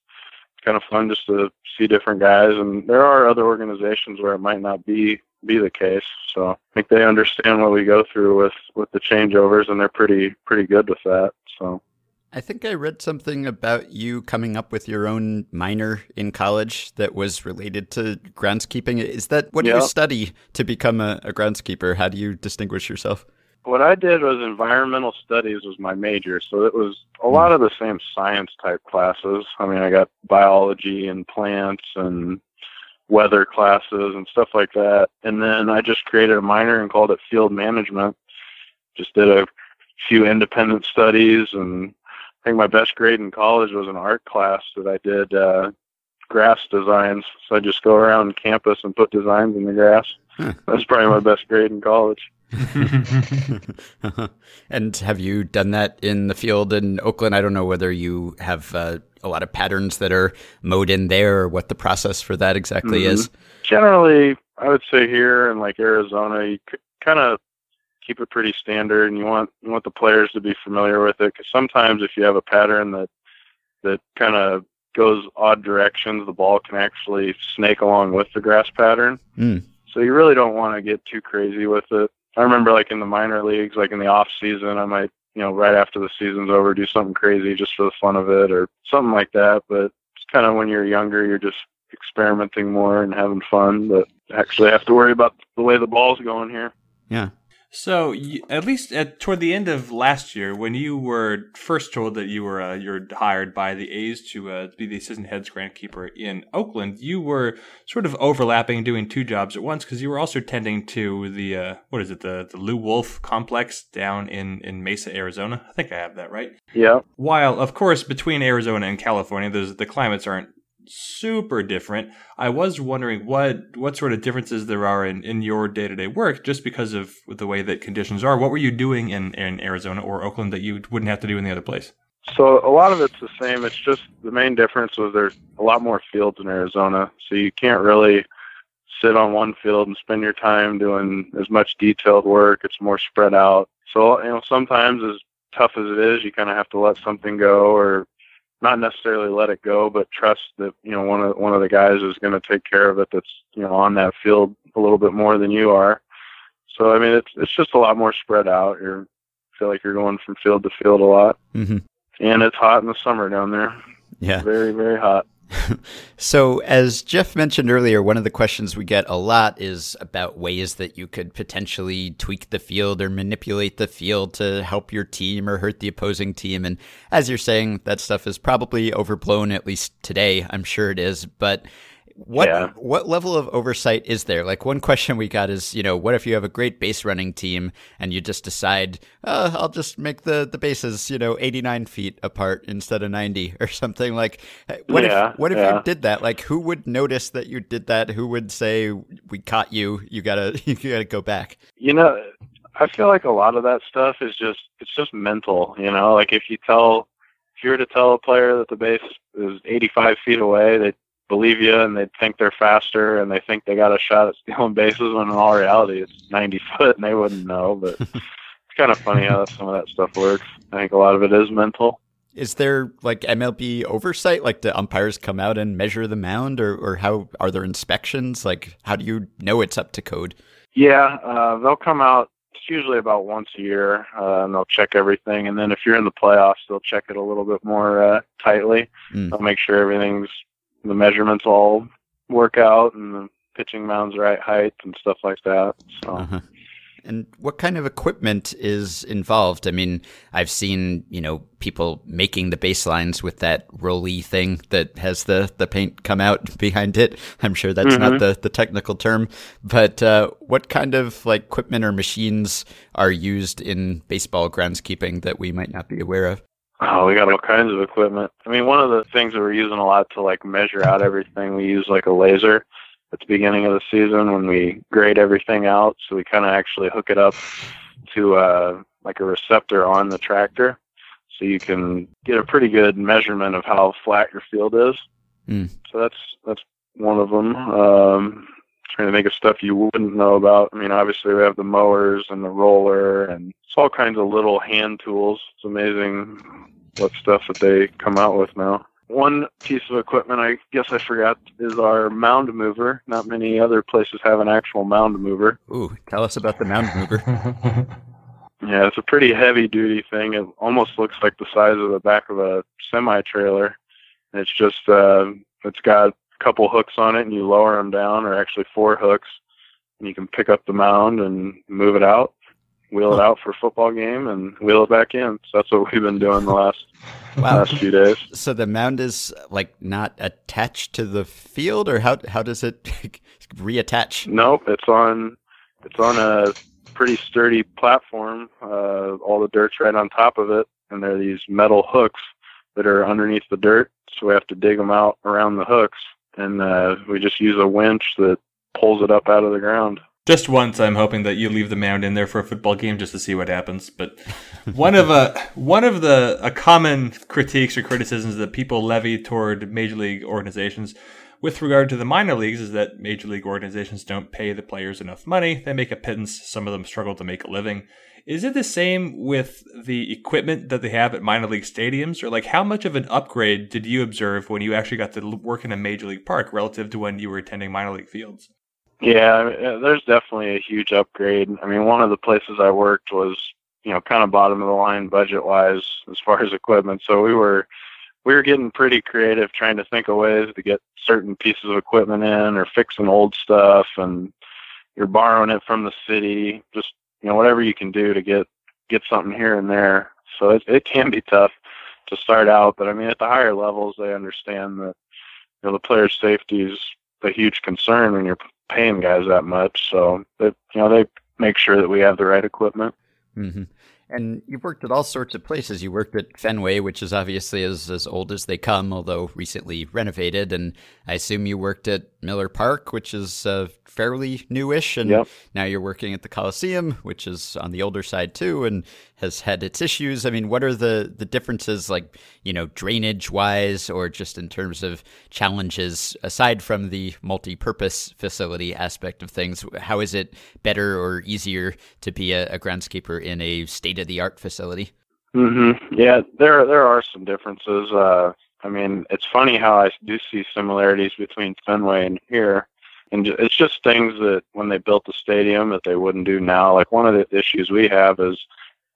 kind of fun just to see different guys. And there are other organizations where it might not be be the case. So I think they understand what we go through with with the changeovers, and they're pretty pretty good with that. So. I think I read something about you coming up with your own minor in college that was related to groundskeeping. Is that what do you study to become a, a groundskeeper? How do you distinguish yourself? what I did was environmental studies was my major, so it was a lot of the same science type classes. I mean, I got biology and plants and weather classes and stuff like that. And then I just created a minor and called it field management. Just did a few independent studies and I think my best grade in college was an art class that I did uh, grass designs. So I just go around campus and put designs in the grass. That's probably my best grade in college. and have you done that in the field in Oakland? I don't know whether you have uh, a lot of patterns that are mowed in there or what the process for that exactly mm-hmm. is. Generally, I would say here in like Arizona, you kind of keep it pretty standard, and you want you want the players to be familiar with it. Because sometimes if you have a pattern that that kind of goes odd directions, the ball can actually snake along with the grass pattern. Mm. So you really don't want to get too crazy with it. I remember like in the minor leagues, like in the off season, I might, you know, right after the season's over, do something crazy just for the fun of it or something like that. But it's kind of when you're younger, you're just experimenting more and having fun, but actually have to worry about the way the ball's going here. Yeah. So, at least at, toward the end of last year, when you were first told that you were uh, you're hired by the A's to uh, be the assistant heads keeper in Oakland, you were sort of overlapping, doing two jobs at once because you were also tending to the uh, what is it the the Lew Wolff complex down in in Mesa, Arizona. I think I have that right. Yeah. While of course between Arizona and California, those the climates aren't super different. I was wondering what what sort of differences there are in, in your day to day work just because of the way that conditions are. What were you doing in, in Arizona or Oakland that you wouldn't have to do in the other place? So a lot of it's the same. It's just the main difference was there's a lot more fields in Arizona, so you can't really sit on one field and spend your time doing as much detailed work. It's more spread out. So you know sometimes as tough as it is, you kind of have to let something go or not necessarily let it go, but trust that you know one of one of the guys is going to take care of it. That's you know on that field a little bit more than you are. So I mean, it's it's just a lot more spread out. You feel like you're going from field to field a lot, mm-hmm. and it's hot in the summer down there. Yeah, very very hot. so, as Jeff mentioned earlier, one of the questions we get a lot is about ways that you could potentially tweak the field or manipulate the field to help your team or hurt the opposing team. And as you're saying, that stuff is probably overblown, at least today. I'm sure it is. But what yeah. what level of oversight is there? Like one question we got is, you know, what if you have a great base running team and you just decide, oh, I'll just make the the bases, you know, 89 feet apart instead of 90 or something like. What yeah, if what if yeah. you did that? Like, who would notice that you did that? Who would say, "We caught you. You gotta you gotta go back." You know, I feel like a lot of that stuff is just it's just mental. You know, like if you tell if you were to tell a player that the base is 85 feet away, they believe you and they think they're faster and they think they got a shot at stealing bases when in all reality it's 90 foot and they wouldn't know. But it's kind of funny how some of that stuff works. I think a lot of it is mental. Is there like MLB oversight? Like, do umpires come out and measure the mound, or, or how are there inspections? Like, how do you know it's up to code? Yeah, uh, they'll come out. It's usually about once a year, uh, and they'll check everything. And then if you're in the playoffs, they'll check it a little bit more uh, tightly. Mm. They'll make sure everything's the measurements all work out and the pitching mound's right height and stuff like that. So. Uh-huh. And what kind of equipment is involved? I mean, I've seen you know people making the baselines with that rolly thing that has the the paint come out behind it. I'm sure that's mm-hmm. not the the technical term, but uh, what kind of like equipment or machines are used in baseball groundskeeping that we might not be aware of? Oh, we got all kinds of equipment. I mean, one of the things that we're using a lot to like measure out everything, we use like a laser at the beginning of the season when we grade everything out. So we kind of actually hook it up to uh, like a receptor on the tractor, so you can get a pretty good measurement of how flat your field is. Mm. So that's that's one of them. Um, trying to think of stuff you wouldn't know about. I mean, obviously we have the mowers and the roller, and it's all kinds of little hand tools. It's amazing what stuff that they come out with now. One piece of equipment I guess I forgot is our mound mover. Not many other places have an actual mound mover. Ooh, tell us about the mound mover. yeah, it's a pretty heavy duty thing. It almost looks like the size of the back of a semi trailer. It's just uh, it's got a couple hooks on it, and you lower them down, or actually four hooks, and you can pick up the mound and move it out. Wheel it out for a football game, and wheel it back in. So that's what we've been doing the last wow. last few days. So the mound is like not attached to the field, or how how does it reattach? Nope, it's on it's on a pretty sturdy platform. Uh, all the dirt's right on top of it, and there are these metal hooks that are underneath the dirt. So we have to dig them out around the hooks, and uh, we just use a winch that pulls it up out of the ground. Just once, I'm hoping that you leave the mound in there for a football game just to see what happens. But one of a uh, one of the a common critiques or criticisms that people levy toward major league organizations with regard to the minor leagues is that major league organizations don't pay the players enough money. They make a pittance. Some of them struggle to make a living. Is it the same with the equipment that they have at minor league stadiums? Or like how much of an upgrade did you observe when you actually got to work in a major league park relative to when you were attending minor league fields? Yeah, there's definitely a huge upgrade. I mean, one of the places I worked was, you know, kind of bottom of the line budget wise as far as equipment. So we were we were getting pretty creative trying to think of ways to get certain pieces of equipment in or fixing old stuff and you're borrowing it from the city, just you know, whatever you can do to get get something here and there. So it it can be tough to start out, but I mean at the higher levels they understand that you know the player's safety is a huge concern when you're paying guys that much. So that you know they make sure that we have the right equipment. Mm-hmm. And you've worked at all sorts of places. You worked at Fenway, which is obviously as, as old as they come, although recently renovated. And I assume you worked at Miller Park, which is uh, fairly newish. And yep. now you're working at the Coliseum, which is on the older side too, and has had its issues. I mean, what are the, the differences, like, you know, drainage wise, or just in terms of challenges, aside from the multi purpose facility aspect of things? How is it better or easier to be a, a groundskeeper in a state of the art facility. Mm-hmm. Yeah, there there are some differences. Uh, I mean, it's funny how I do see similarities between Fenway and here, and it's just things that when they built the stadium that they wouldn't do now. Like one of the issues we have is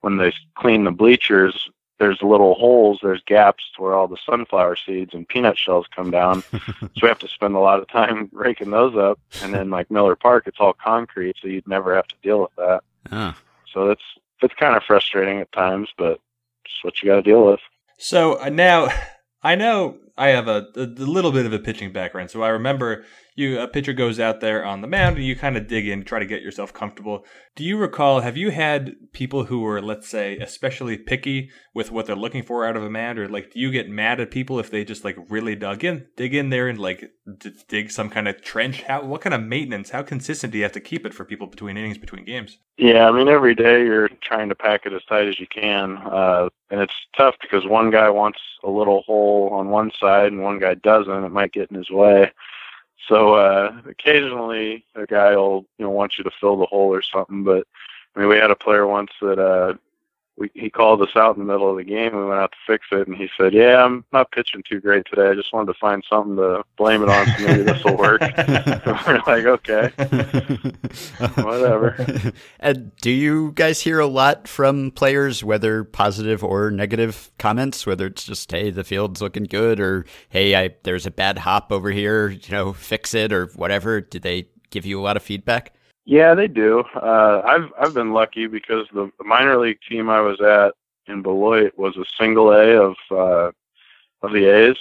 when they clean the bleachers, there's little holes, there's gaps where all the sunflower seeds and peanut shells come down. so we have to spend a lot of time raking those up. And then like Miller Park, it's all concrete, so you'd never have to deal with that. Oh. So that's it's kind of frustrating at times, but it's what you got to deal with. So uh, now I know I have a, a, little bit of a pitching background, so I remember you a pitcher goes out there on the mound and you kind of dig in, try to get yourself comfortable. Do you recall? Have you had people who were, let's say, especially picky with what they're looking for out of a mound, or like, do you get mad at people if they just like really dug in, dig in there, and like d- dig some kind of trench? How what kind of maintenance? How consistent do you have to keep it for people between innings, between games? Yeah, I mean, every day you're trying to pack it as tight as you can, uh, and it's tough because one guy wants a little hole on one side and one guy doesn't. It might get in his way. So uh, occasionally a guy will you know want you to fill the hole or something. But I mean, we had a player once that uh, we, he called us out in the middle of the game. We went out to fix it, and he said, "Yeah, I'm not pitching too great today. I just wanted to find something to blame it on, so maybe this will work." we're like, "Okay, whatever." And do you guys hear a lot from players, whether positive or negative comments? Whether it's just, "Hey, the field's looking good," or "Hey, I, there's a bad hop over here. You know, fix it," or whatever. Do they give you a lot of feedback? Yeah, they do. Uh, I've I've been lucky because the, the minor league team I was at in Beloit was a single A of uh, of the A's.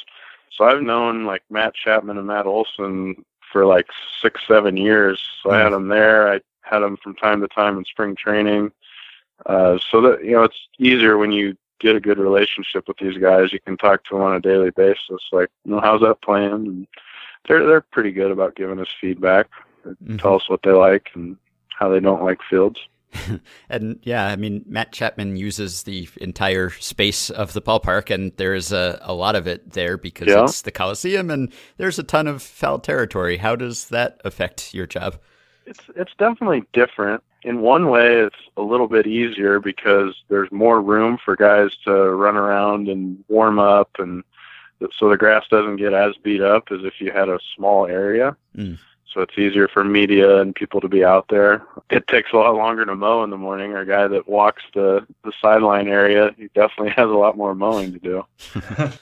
So I've known like Matt Chapman and Matt Olson for like six, seven years. So mm-hmm. I had them there. I had them from time to time in spring training. Uh, so that you know, it's easier when you get a good relationship with these guys. You can talk to them on a daily basis. Like, you know, how's that playing? And they're they're pretty good about giving us feedback mm-hmm. tell us what they like and how they don't like fields. and yeah, I mean, Matt Chapman uses the entire space of the ballpark, and there's a, a lot of it there because yeah. it's the Coliseum, and there's a ton of foul territory. How does that affect your job? It's it's definitely different. In one way, it's a little bit easier because there's more room for guys to run around and warm up, and so the grass doesn't get as beat up as if you had a small area. Mm so it's easier for media and people to be out there. It takes a lot longer to mow in the morning. Our guy that walks the the sideline area, he definitely has a lot more mowing to do.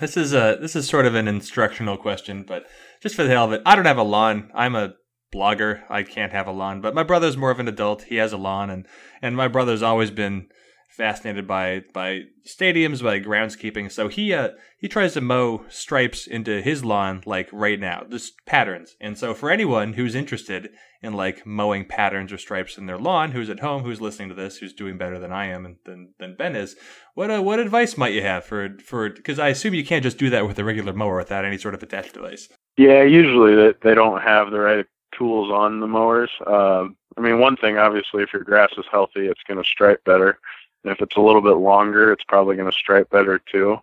this is a this is sort of an instructional question, but just for the hell of it, I don't have a lawn. I'm a blogger. I can't have a lawn, but my brother's more of an adult. He has a lawn, and and my brother's always been fascinated by by stadiums, by groundskeeping. So he uh, he tries to mow stripes into his lawn like right now, just patterns. And so for anyone who's interested in like mowing patterns or stripes in their lawn, who's at home, who's listening to this, who's doing better than I am and than than Ben is, what uh, what advice might you have for for? Because I assume you can't just do that with a regular mower without any sort of attached device. Yeah, usually they they don't have the right tools on the mowers. Um, I mean, one thing obviously, if your grass is healthy, it's going to stripe better. And if it's a little bit longer, it's probably going to stripe better too.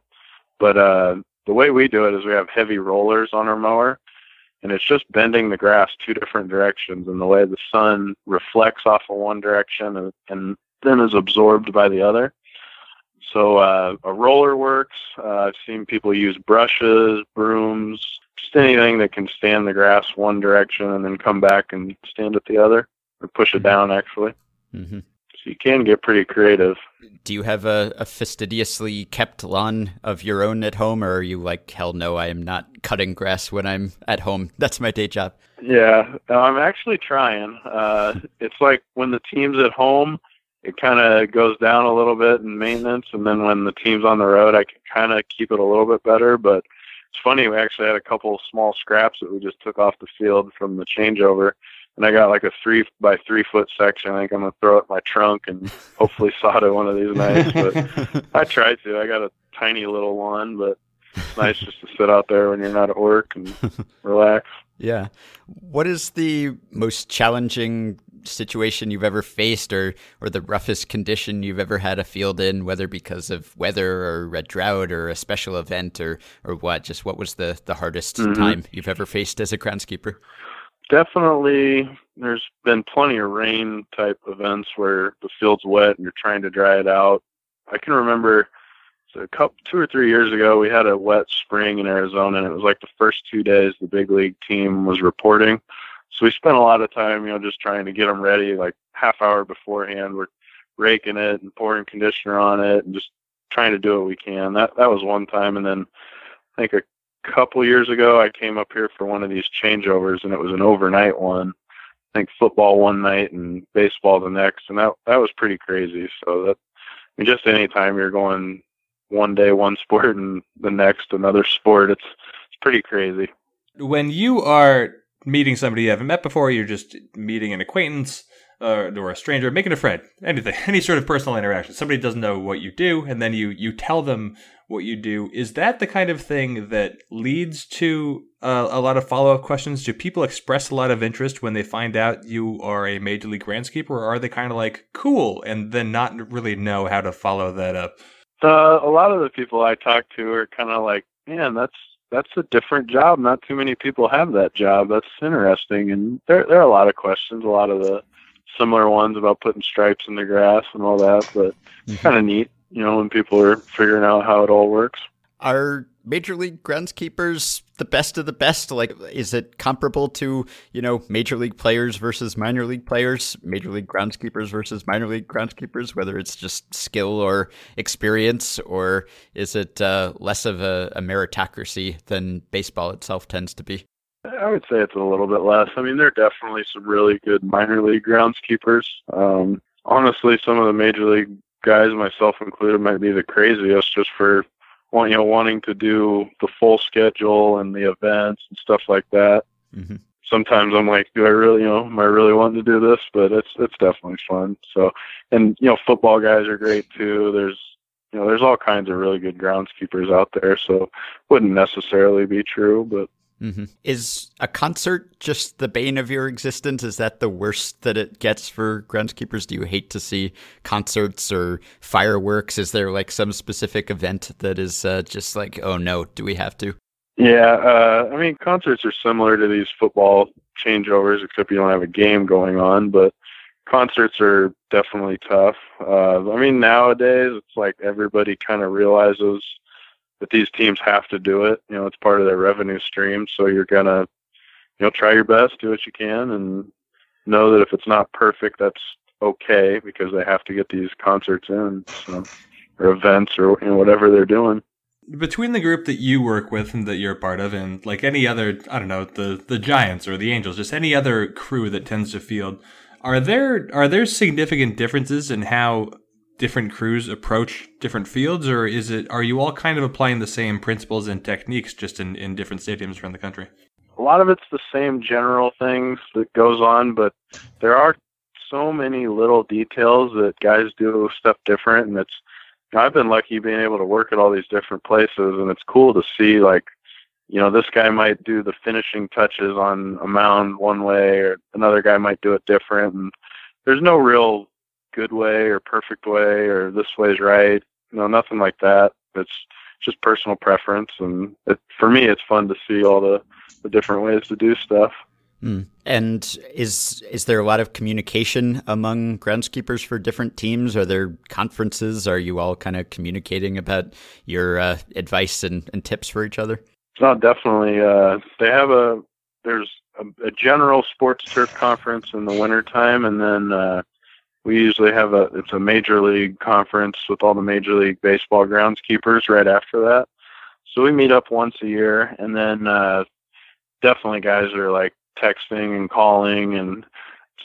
But uh, the way we do it is we have heavy rollers on our mower, and it's just bending the grass two different directions. And the way the sun reflects off of one direction and, and then is absorbed by the other. So uh, a roller works. Uh, I've seen people use brushes, brooms, just anything that can stand the grass one direction and then come back and stand it the other, or push it down actually. Mm-hmm. So you can get pretty creative. Do you have a, a, fastidiously kept lawn of your own at home, or are you like, hell no, I am not cutting grass when I'm at home? That's my day job. Yeah, I'm actually trying. Uh, it's like when the team's at home, it kind of goes down a little bit in maintenance, and then when the team's on the road, I can kind of keep it a little bit better. But it's funny, we actually had a couple small scraps that we just took off the field from the changeover and I got like a three by three foot section. I think I'm gonna throw it in my trunk and hopefully solder one of these nights. But I tried to. I got a tiny little one, but it's nice just to sit out there when you're not at work and relax. Yeah. What is the most challenging situation you've ever faced or or the roughest condition you've ever had a field in, whether because of weather or a drought or a special event or or what? Just what was the, the hardest mm-hmm. time you've ever faced as a groundskeeper? Definitely there's been plenty of rain type events where the field's wet and you're trying to dry it out. I can remember so a couple two or three years ago we had a wet spring in Arizona and it was like the first two days the big league team was reporting. So we spent a lot of time, you know, just trying to get them ready like half hour beforehand. We're raking it and pouring conditioner on it and just trying to do what we can. That that was one time and then I think a couple years ago, I came up here for one of these changeovers, and it was an overnight one. I think football one night and baseball the next, and that that was pretty crazy. So that I mean, just anytime you're going one day one sport and the next another sport, it's it's pretty crazy. When you are meeting somebody you haven't met before, you're just meeting an acquaintance uh, or a stranger, making a friend, anything, any sort of personal interaction. Somebody doesn't know what you do, and then you you tell them what you do. Is that the kind of thing that leads to uh, a lot of follow up questions? Do people express a lot of interest when they find out you are a major league groundskeeper, or are they kind of like cool and then not really know how to follow that up? A lot of the people I talk to are kind of like, man, that's that's a different job. Not too many people have that job. That's interesting, and there there are a lot of questions. A lot of the similar ones about putting stripes in the grass and all that, but mm-hmm. kind of neat you know, when people are figuring out how it all works. Are major league groundskeepers the best of the best? Like, is it comparable to, you know, major league players versus minor league players, major league groundskeepers versus minor league groundskeepers, whether it's just skill or experience, or is it uh, less of a, a meritocracy than baseball itself tends to be? I would say it's a little bit less. I mean, there are definitely some really good minor league groundskeepers. Um, honestly, some of the major league guys, myself included, might be the craziest just for you know wanting to do the full schedule and the events and stuff like that. Mm-hmm. Sometimes I'm like, do I really, you know, am I really wanting to do this? But it's it's definitely fun. So, and you know, football guys are great too. There's you know, there's all kinds of really good groundskeepers out there. So, wouldn't necessarily be true, but Mm-hmm. Is a concert just the bane of your existence? Is that the worst that it gets for groundskeepers? Do you hate to see concerts or fireworks? Is there like some specific event that is uh, just like, oh no, do we have to? Yeah, uh, I mean, concerts are similar to these football changeovers, except you don't have a game going on. But concerts are definitely tough. Uh, I mean, nowadays it's like everybody kind of realizes that these teams have to do it. You know, it's part of their revenue stream. So you're gonna, you know, try your best, do what you can, and know that if it's not perfect, that's okay because they have to get these concerts in, so, or events, or you know, whatever they're doing. between the group that you work with and that you're a part of, and like any other, I don't know, the the Giants or the Angels, just any other crew that tends to field, are there are there significant differences in how different crews approach different fields, or is it are you all kind of applying the same principles and techniques just in, in different stadiums around the country? A lot of it's the same general things that goes on, but there are so many little details that guys do stuff different, and it's I've been lucky being able to work at all these different places, and it's cool to see like, you know, this guy might do the finishing touches on a mound one way, or another guy might do it different. And there's no real good way or perfect way or this way's right. No, nothing like that. It's just personal preference, and it, for me, it's fun to see all the the different ways to do stuff. Mm. And is is there a lot of communication among groundskeepers for different teams? Are there conferences? Are you all kind of communicating about your uh, advice and, and tips for each other? No, definitely. Uh, they have a there's a, a, general sports turf conference in the wintertime, and then uh, we usually have a it's a major league conference with all the major league baseball groundskeepers right after that. So we meet up once a year, and then uh, definitely guys are like texting and calling and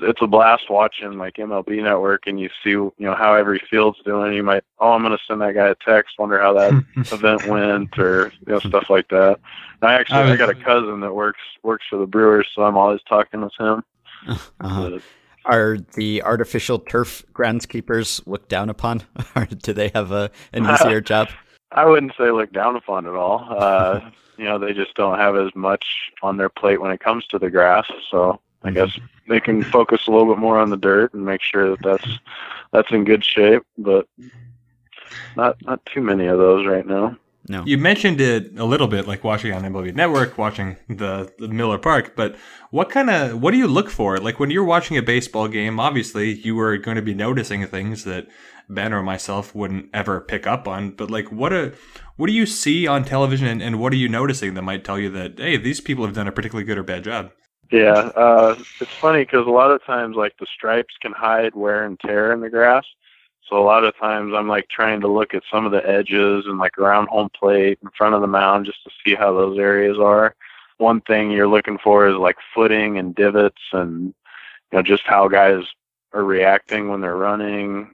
it's a blast watching like MLB Network and you see you know how every field's doing. You might oh I'm gonna send that guy a text, wonder how that event went or you know stuff like that. And I actually I, I got a cousin that works works for the Brewers, so I'm always talking with him. Uh-huh. Are the artificial turf groundskeepers looked down upon, or do they have a an easier job? I wouldn't say looked down upon at all. Uh, you know, they just don't have as much on their plate when it comes to the grass. So I mm-hmm. guess they can focus a little bit more on the dirt and make sure that that's that's in good shape. But not not too many of those right now. No. You mentioned it a little bit, like watching on MLB Network, watching the, the Miller Park. But what kind of what do you look for? Like when you're watching a baseball game, obviously you are going to be noticing things that Ben or myself wouldn't ever pick up on. But like, what a what do you see on television, and, and what are you noticing that might tell you that hey, these people have done a particularly good or bad job? Yeah, uh, it's funny because a lot of times like the stripes can hide wear and tear in the grass. A lot of times I'm like trying to look at some of the edges and like around home plate in front of the mound just to see how those areas are. One thing you're looking for is like footing and divots and you know just how guys are reacting when they're running,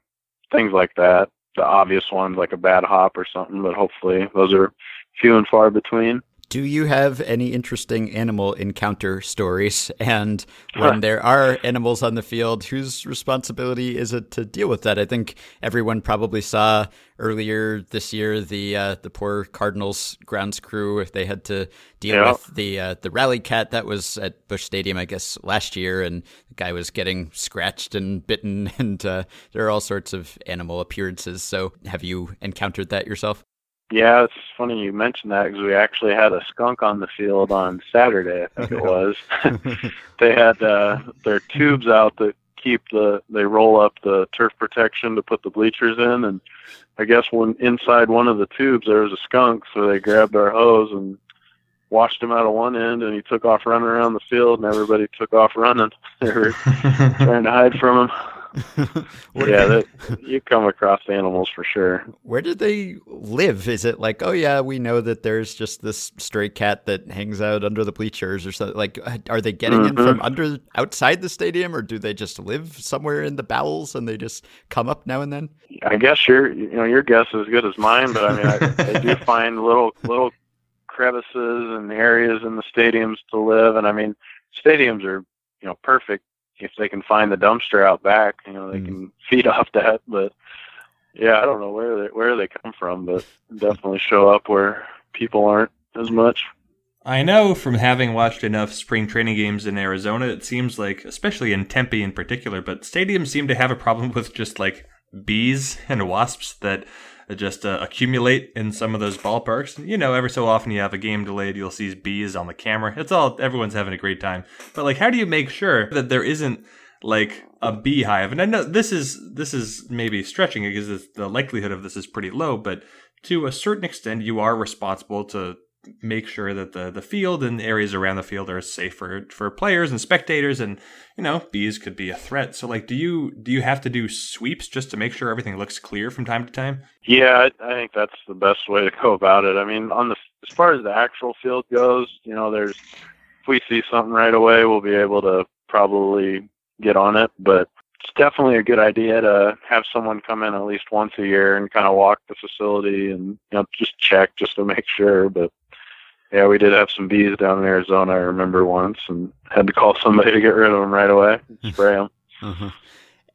things like that. The obvious ones like a bad hop or something, but hopefully those are few and far between. Do you have any interesting animal encounter stories? And when there are animals on the field, whose responsibility is it to deal with that? I think everyone probably saw earlier this year the uh, the poor Cardinals grounds crew if they had to deal yeah. with the uh, the rally cat that was at Busch Stadium, I guess last year, and the guy was getting scratched and bitten, and uh, there are all sorts of animal appearances. So, have you encountered that yourself? Yeah, it's funny you mentioned that because we actually had a skunk on the field on Saturday. I think it was. they had uh, their tubes out that keep the. They roll up the turf protection to put the bleachers in, and I guess when inside one of the tubes there was a skunk, so they grabbed our hose and washed him out of one end, and he took off running around the field, and everybody took off running. They were trying to hide from him. yeah, that, you come across animals for sure. Where do they live? Is it like, oh yeah, we know that there's just this stray cat that hangs out under the bleachers or something? Like, are they getting mm-hmm. in from under outside the stadium, or do they just live somewhere in the bowels and they just come up now and then? I guess your you know your guess is as good as mine, but I mean, I, I do find little little crevices and areas in the stadiums to live, and I mean, stadiums are you know perfect if they can find the dumpster out back, you know, they mm. can feed off that. But yeah, I don't know where they where they come from, but definitely show up where people aren't as much. I know from having watched enough spring training games in Arizona, it seems like, especially in Tempe in particular, but stadiums seem to have a problem with just like bees and wasps that just uh, accumulate in some of those ballparks. You know, every so often you have a game delayed, you'll see bees on the camera. It's all everyone's having a great time. But like, how do you make sure that there isn't like a beehive? And I know this is this is maybe stretching it because the likelihood of this is pretty low, but to a certain extent, you are responsible to make sure that the the field and areas around the field are safe for for players and spectators and you know bees could be a threat. So like do you do you have to do sweeps just to make sure everything looks clear from time to time? Yeah i, think that's the best way to go about it. I mean on the as far as the actual field goes you know there's if we see something right away we'll be able to probably get on it but it's definitely a good idea to have someone come in at least once a year and kind of walk the facility and you know just check just to make sure but yeah, we did have some bees down in Arizona. I remember once, and had to call somebody to get rid of them right away, spray them. Uh-huh.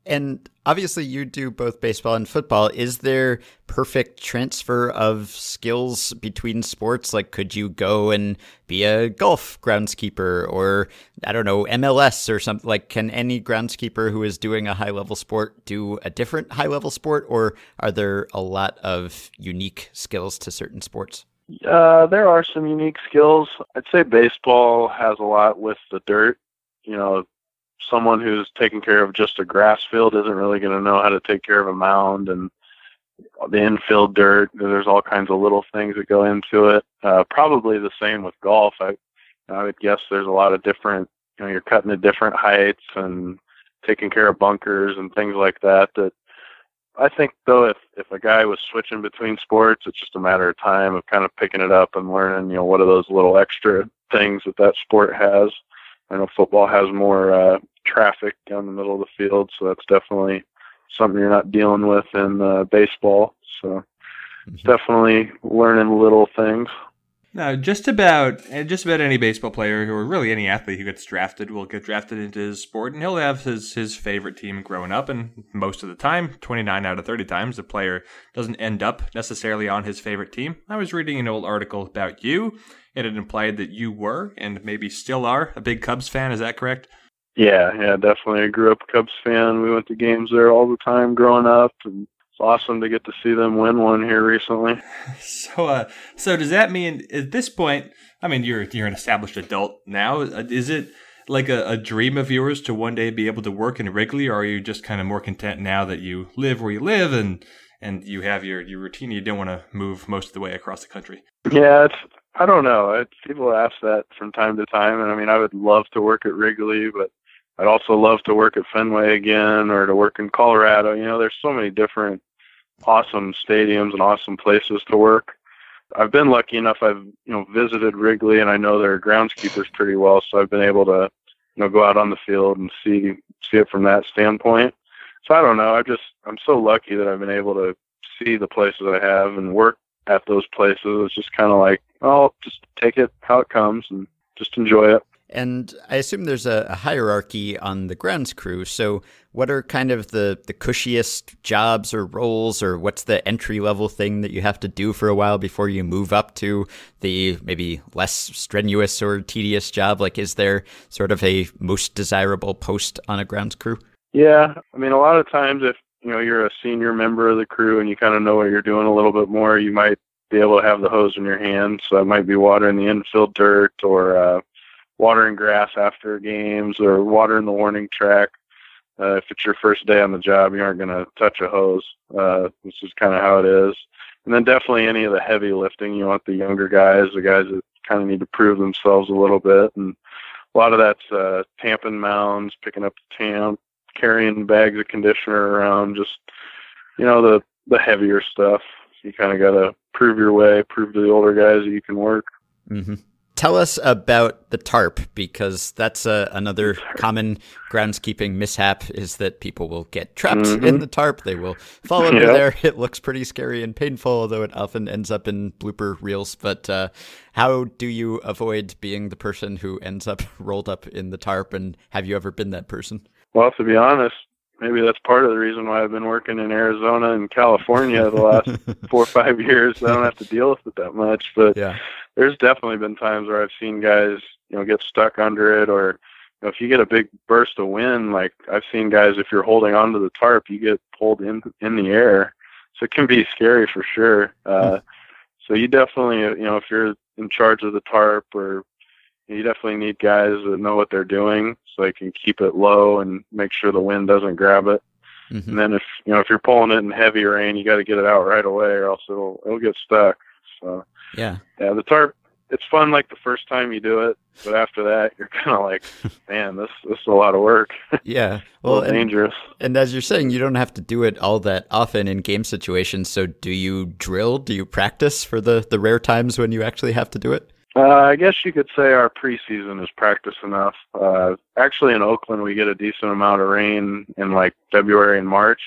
And obviously, you do both baseball and football. Is there perfect transfer of skills between sports? Like, could you go and be a golf groundskeeper, or I don't know, MLS or something? Like, can any groundskeeper who is doing a high level sport do a different high level sport, or are there a lot of unique skills to certain sports? Uh, there are some unique skills. I'd say baseball has a lot with the dirt. You know, someone who's taking care of just a grass field isn't really going to know how to take care of a mound and the infield dirt. There's all kinds of little things that go into it. Uh, probably the same with golf. I, I would guess there's a lot of different, you know, you're cutting at different heights and taking care of bunkers and things like that that I think though, if if a guy was switching between sports, it's just a matter of time of kind of picking it up and learning. You know, what are those little extra things that that sport has? I know football has more uh, traffic down the middle of the field, so that's definitely something you're not dealing with in uh, baseball. So mm-hmm. definitely learning little things. Now, just about eh, just about any baseball player or really any athlete who gets drafted will get drafted into his sport, and he'll have his his favorite team growing up. And most of the time, twenty nine out of thirty times, the player doesn't end up necessarily on his favorite team. I was reading an old article about you, and it implied that you were and maybe still are a big Cubs fan. Is that correct? Yeah, yeah, definitely. I grew up a Cubs fan. We went to games there all the time growing up, and it's awesome to get to see them win one here recently. So, uh, so does that mean at this point? I mean, you're you're an established adult now. Uh, is it like a, a dream of yours to one day be able to work in Wrigley, or are you just kind of more content now that you live where you live and and you have your your routine? You don't want to move most of the way across the country. Yeah, it's I don't know. It, people ask that from time to time, and I mean, I would love to work at Wrigley, but I'd also love to work at Fenway again or to work in Colorado. You know, there's so many different awesome stadiums and awesome places to work. I've been lucky enough. I've you know visited Wrigley and I know their groundskeepers pretty well, so I've been able to you know go out on the field and see see it from that standpoint. So I don't know. I just I'm so lucky that I've been able to see the places I have and work at those places. It's just kind of like, oh, just take it how it comes and just enjoy it. And I assume there's a, a, hierarchy on the grounds crew. So, what are kind of the, the cushiest jobs or roles, or what's the entry level thing that you have to do for a while before you move up to the maybe less strenuous or tedious job? Like, is there sort of a most desirable post on a grounds crew? Yeah. I mean, a lot of times, if you know you're a senior member of the crew and you kind of know what you're doing a little bit more, you might be able to have the hose in your hand. So, that might be watering the infield dirt or, uh, watering grass after games or watering the warning track. Uh, if it's your first day on the job, you aren't going to touch a hose. Uh, this is kind of how it is. And then definitely any of the heavy lifting. You want the younger guys, the guys that kind of need to prove themselves a little bit. And a lot of that's uh, tamping mounds, picking up the tamp, carrying bags of conditioner around, just, you know, the, the heavier stuff. You kind of got to prove your way, prove to the older guys that you can work. Mm-hmm. Tell us about the tarp because that's a, another common groundskeeping mishap is that people will get trapped mm-hmm. in the tarp. They will fall under there. It looks pretty scary and painful, although it often ends up in blooper reels. But uh, how do you avoid being the person who ends up rolled up in the tarp? And have you ever been that person? Well, to be honest, maybe that's part of the reason why I've been working in Arizona and California the last four or five years. I don't have to deal with it that much, but yeah. There's definitely been times where I've seen guys, you know, get stuck under it, or you know, if you get a big burst of wind, like I've seen guys, if you're holding onto the tarp, you get pulled in in the air, so it can be scary for sure. Uh, so you definitely, you know, if you're in charge of the tarp or you definitely need guys that know what they're doing so they can keep it low and make sure the wind doesn't grab it. Mm-hmm. And then if you know if you're pulling it in heavy rain, you got to get it out right away, or else it'll it'll get stuck. So yeah, yeah, the tarp it's fun like the first time you do it, but after that you're kind of like, man, this this is a lot of work. Yeah, well, and, dangerous. And as you're saying, you don't have to do it all that often in game situations. So, do you drill? Do you practice for the the rare times when you actually have to do it? Uh, I guess you could say our preseason is practice enough. Uh, actually, in Oakland, we get a decent amount of rain in like February and March,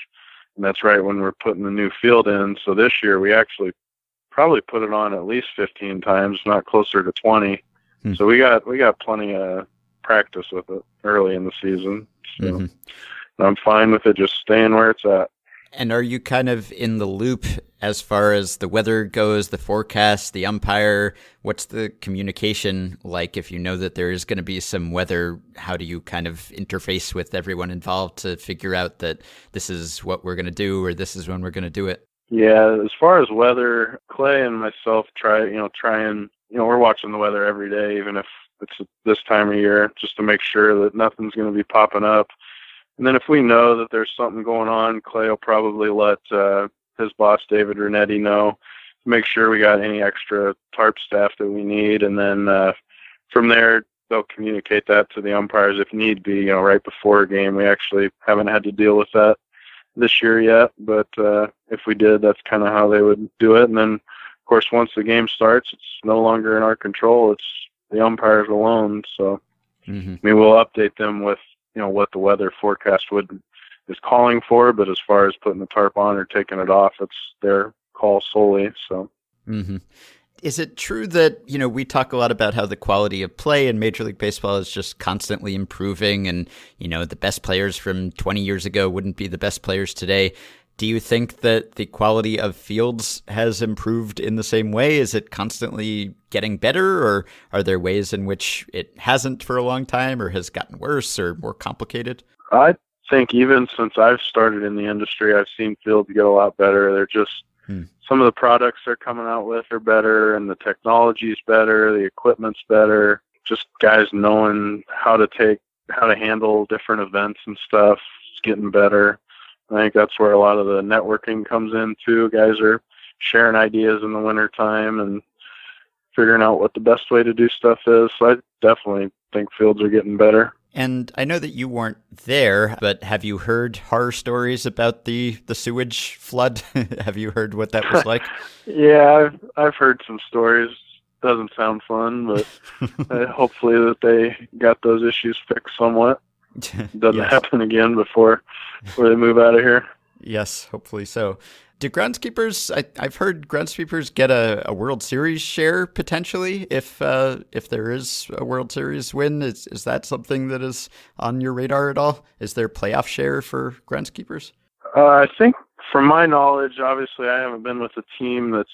and that's right when we're putting the new field in. So this year, we actually probably put it on at least 15 times, not closer to 20. Hmm. So we got we got plenty of practice with it early in the season. So mm-hmm. I'm fine with it just staying where it's at. And are you kind of in the loop as far as the weather goes, the forecast, the umpire? What's the communication like if you know that there is going to be some weather? How do you kind of interface with everyone involved to figure out that this is what we're going to do or this is when we're going to do it? Yeah, as far as weather, Clay and myself try, you know, try and, you know, we're watching the weather every day, even if it's this time of year, just to make sure that nothing's going to be popping up. And then if we know that there's something going on, Clay will probably let uh, his boss, David Rinetti, know to make sure we got any extra tarp staff that we need. And then uh, from there, they'll communicate that to the umpires if need be, you know, right before a game. We actually haven't had to deal with that this year yet, but uh, if we did, that's kind of how they would do it. And then, of course, once the game starts, it's no longer in our control. It's the umpires alone. So, mm-hmm. I mean, we'll update them with you know what the weather forecast would is calling for, but as far as putting the tarp on or taking it off, it's their call solely. So. Mm-hmm is it true that you know we talk a lot about how the quality of play in Major League Baseball is just constantly improving, and you know the best players from 20 years ago wouldn't be the best players today. Do you think that the quality of fields has improved in the same way? Is it constantly getting better, or are there ways in which it hasn't for a long time, or has gotten worse or more complicated? I think even since I've started in the industry, I've seen fields get a lot better. They're just Hmm. Some of the products they're coming out with are better, and the technology's better, the equipment's better. Just guys knowing how to take, how to handle different events and stuff. It's getting better. I think that's where a lot of the networking comes in too. Guys are sharing ideas in the wintertime and figuring out what the best way to do stuff is. So I definitely think fields are getting better. And I know that you weren't there, but have you heard horror stories about the, the sewage flood? have you heard what that was like? yeah, I've I've heard some stories. Doesn't sound fun, but uh, hopefully that they got those issues fixed somewhat. Doesn't yes. happen again before before they move out of here. Yes, hopefully so do groundskeepers? I, have heard groundskeepers get a, a, World Series share potentially if uh, if there is a World Series win. Is is that something that is on your radar at all? Is there playoff share for groundskeepers? Uh, I think, from my knowledge, obviously I haven't been with a team that's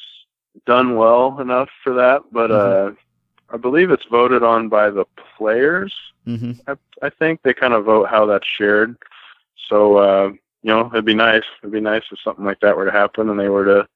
done well enough for that, but mm-hmm. uh, I believe it's voted on by the players. Mm-hmm. I, I think they kind of vote how that's shared. So uh, you know, it'd be nice. It'd be nice if something like that were to happen and they were to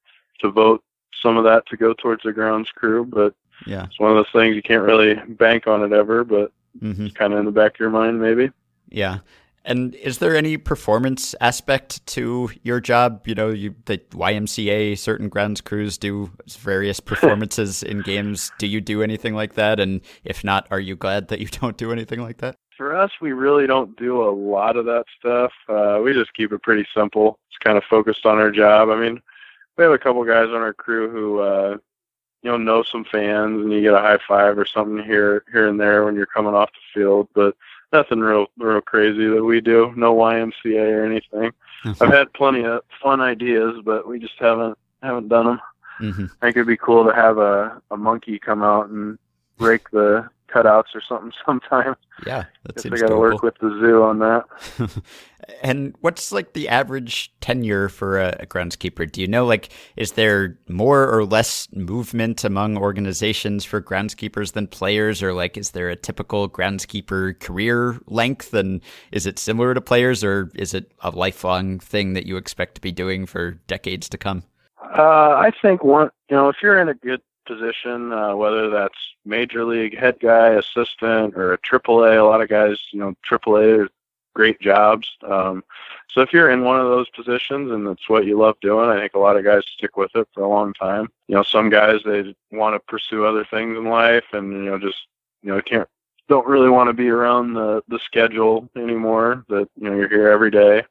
to vote some of that to go towards the grounds crew. But yeah, it's one of those things you can't really bank on it ever, but mm-hmm. it's kind of in the back of your mind, maybe. Yeah. And is there any performance aspect to your job? You know, you the YMCA, certain grounds crews do various performances in games. Do you do anything like that? And if not, are you glad that you don't do anything like that? For us, we really don't do a lot of that stuff. Uh, we just keep it pretty simple. It's kind of focused on our job. I mean, we have a couple guys on our crew who, uh, you know, know some fans, and you get a high five or something here, here and there when you're coming off the field. But nothing real, real crazy that we do. No YMCA or anything. Mm-hmm. I've had plenty of fun ideas, but we just haven't haven't done them. Mm-hmm. I think it'd be cool to have a a monkey come out and rake the cutouts or something sometime. Yeah, that seems. I got to work with the zoo on that. and what's like the average tenure for a, a, groundskeeper? Do you know, like, is there more or less movement among organizations for groundskeepers than players, or like, is there a typical groundskeeper career length, and is it similar to players, or is it a lifelong thing that you expect to be doing for decades to come? Uh, I think one, you know, if you're in a good position, uh, whether that's major league head guy, assistant, or a triple A. A lot of guys, you know, triple A are great jobs. Um, So if you're in one of those positions and it's what you love doing, I think a lot of guys stick with it for a long time. You know, some guys they want to pursue other things in life and you know just you know can't don't really want to be around the the schedule anymore. That you know you're here every day.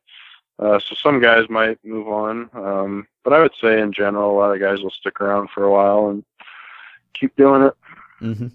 Uh, so some guys might move on, um, but I would say in general, a lot of guys will stick around for a while and keep doing it. Mm-hmm.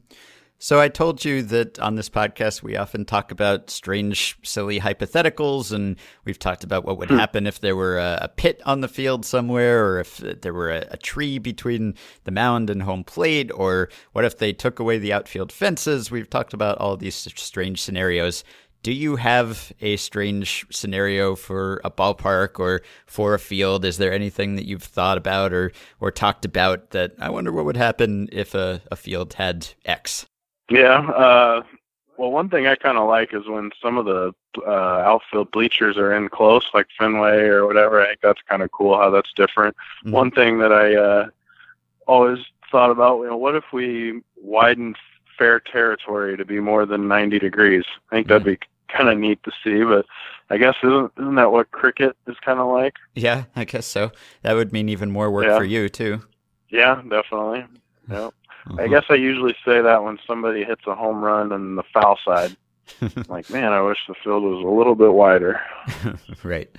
So I told you that on this podcast we often talk about strange, silly hypotheticals, and we've talked about what would hmm. happen if there were a, a, pit on the field somewhere, or if there were a, a, tree between the mound and home plate, or what if they took away the outfield fences. We've talked about all these strange scenarios. Do you have a strange scenario for a ballpark or for a field? Is there anything that you've thought about or or talked about that I wonder what would happen if a, a field had X? Yeah. Uh, well, one thing I kind of like is when some of the uh, outfield bleachers are in close, like Fenway or whatever. I think that's kind of cool how that's different. Mm-hmm. One thing that I uh, always thought about, you know, what if we widen fair territory to be more than 90 degrees? I think that'd be kind of neat to see, but I guess isn't isn't that what cricket is kind of like? Yeah, I guess so. That would mean even more work yeah. for you too. Yeah, definitely. Yeah. Uh-huh. I guess I usually say that when somebody hits a home run on the foul side. like, man, I wish the field was a little bit wider. right.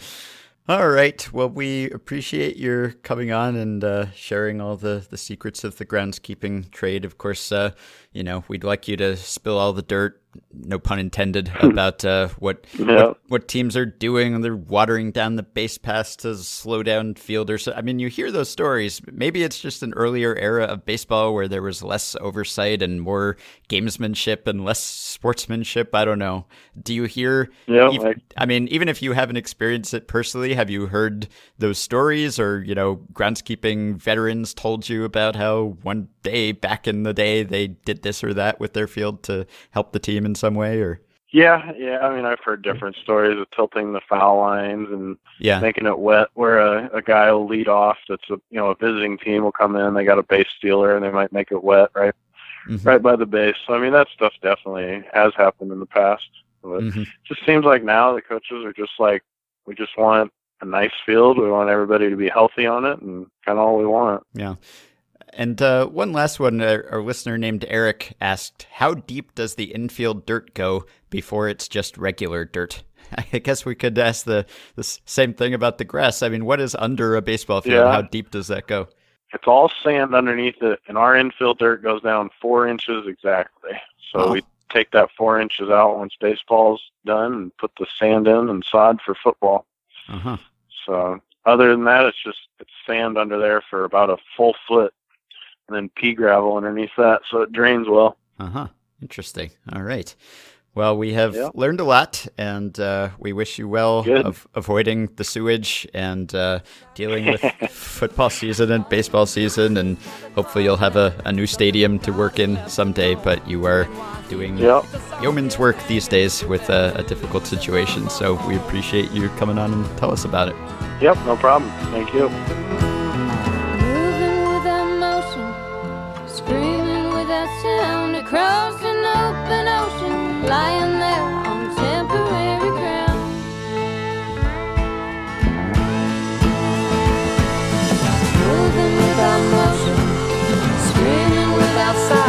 All right. Well, we appreciate your coming on and uh, sharing all the, the secrets of the groundskeeping trade. Of course, uh, you know, we'd like you to spill all the dirt no pun intended, about uh, what, yeah. what, what teams are doing. They're watering down the base paths to slow down fielders. I mean, you hear those stories. Maybe it's just an earlier era of baseball where there was less oversight and more gamesmanship and less sportsmanship. I don't know. Do you hear? Yeah. Even, I mean, even if you haven't experienced it personally, have you heard those stories or you know, groundskeeping veterans told you about how one day back in the day they did this or that with their field to help the team? In some way, or? Yeah, yeah. I mean, I've heard different stories of tilting the foul lines and yeah. making it wet, where a, a guy will lead off. That's a you know a visiting team will come in. They got a base stealer and they might make it wet right, mm-hmm. right by the base. So I mean, that stuff definitely has happened in the past. But mm-hmm. it just seems like now the coaches are just like, we just want a nice field. We want everybody to be healthy on it, and kind of all we want. Yeah. And uh, one last one, our listener named Eric asked, "How deep does the infield dirt go before it's just regular dirt?" I guess we could ask the the same thing about the grass. I mean, what is under a baseball field? Yeah. How deep does that go? It's all sand underneath it, and our infield dirt goes down four inches exactly. So oh. we take that four inches out once baseball's done, and put the sand in and sod for football. Uh-huh. So other than that, it's just it's sand under there for about a full foot and then pea gravel underneath that, so it drains well. Uh huh. Interesting. All right. Well, we have yep. learned a lot, and uh, we wish you well of avoiding the sewage and uh, dealing with football season and baseball season. And hopefully, you'll have a, a, new stadium to work in someday. But you are doing yep. yeoman's work these days with a, a difficult situation. So we appreciate you coming on and tell us about it. Yep, no problem. Thank you. Across an open ocean, lying there on temporary ground. Moving without motion, screaming without sound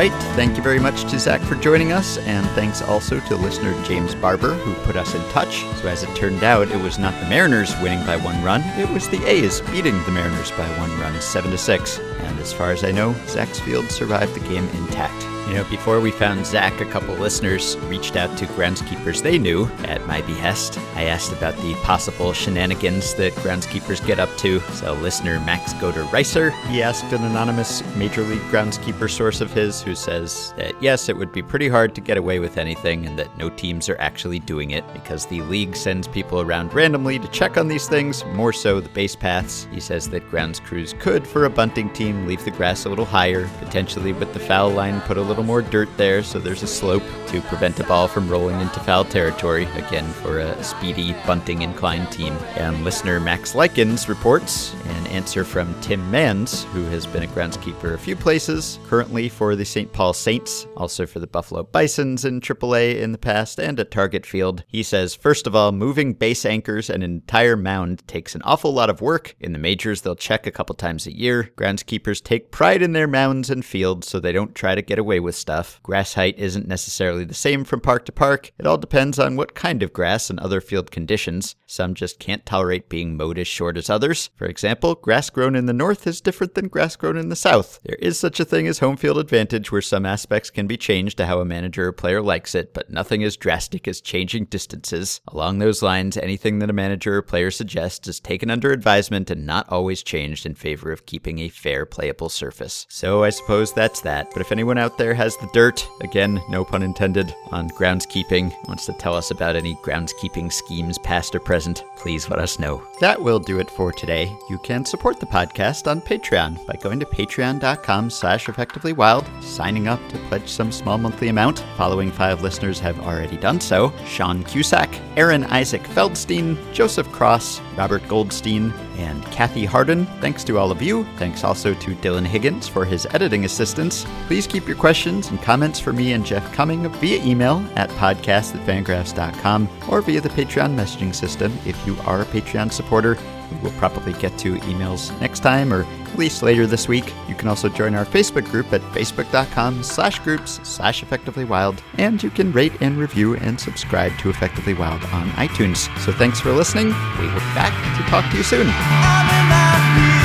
right. Thank you very much to Zach for joining us, and thanks also to listener James Barber who put us in touch. So, as it turned out, it was not the Mariners winning by one run; it was the A's beating the Mariners by one run, seven to six. And as far as I know, Zach's field survived the game intact. You know, before we found Zach, a couple listeners reached out to groundskeepers they knew at my behest. I asked about the possible shenanigans that groundskeepers get up to. So, listener Max Goder Reiser, he asked an anonymous Major League groundskeeper source of his who says that yes, it would be pretty hard to get away with anything and that no teams are actually doing it because the league sends people around randomly to check on these things, more so the base paths. He says that grounds crews could, for a bunting team, leave the grass a little higher, potentially with the foul line put a little little more dirt there, so there's a slope to prevent the ball from rolling into foul territory, again for a speedy, bunting inclined team. And listener Max Likens reports an answer from Tim Manns, who has been a groundskeeper a few places, currently for the St. Paul Saints, also for the Buffalo Bisons in AAA in the past, and at Target Field. He says, first of all, moving base anchors and an entire mound takes an awful lot of work. In the majors, they'll check a couple times a year. Groundskeepers take pride in their mounds and fields, so they don't try to get away with stuff. Grass height isn't necessarily the same from park to park. It all depends on what kind of grass and other field conditions. Some just can't tolerate being mowed as short as others. For example, grass grown in the north is different than grass grown in the south. There is such a thing as home field advantage where some aspects can be changed to how a manager or player likes it, but nothing as drastic as changing distances. Along those lines, anything that a manager or player suggests is taken under advisement and not always changed in favor of keeping a fair playable surface. So I suppose that's that. But if anyone out there has the dirt, again, no pun intended, on groundskeeping, wants to tell us about any groundskeeping schemes past or present, please let us know. That will do it for today. You can support the podcast on Patreon by going to patreon.com slash effectivelywild, signing up to pledge some small monthly amount. Following five listeners have already done so. Sean Cusack, Aaron Isaac Feldstein, Joseph Cross, Robert Goldstein, and Kathy Harden. Thanks to all of you. Thanks also to Dylan Higgins for his editing assistance. Please keep your questions and comments for me and Jeff Cumming via email at podcast at fangraphs.com or via the Patreon messaging system if you are a Patreon supporter. We'll probably get to emails next time or at least later this week. You can also join our Facebook group at facebook.com slash groups slash effectively wild. And you can rate and review and subscribe to Effectively Wild on iTunes. So thanks for listening. We will be back to talk to you soon.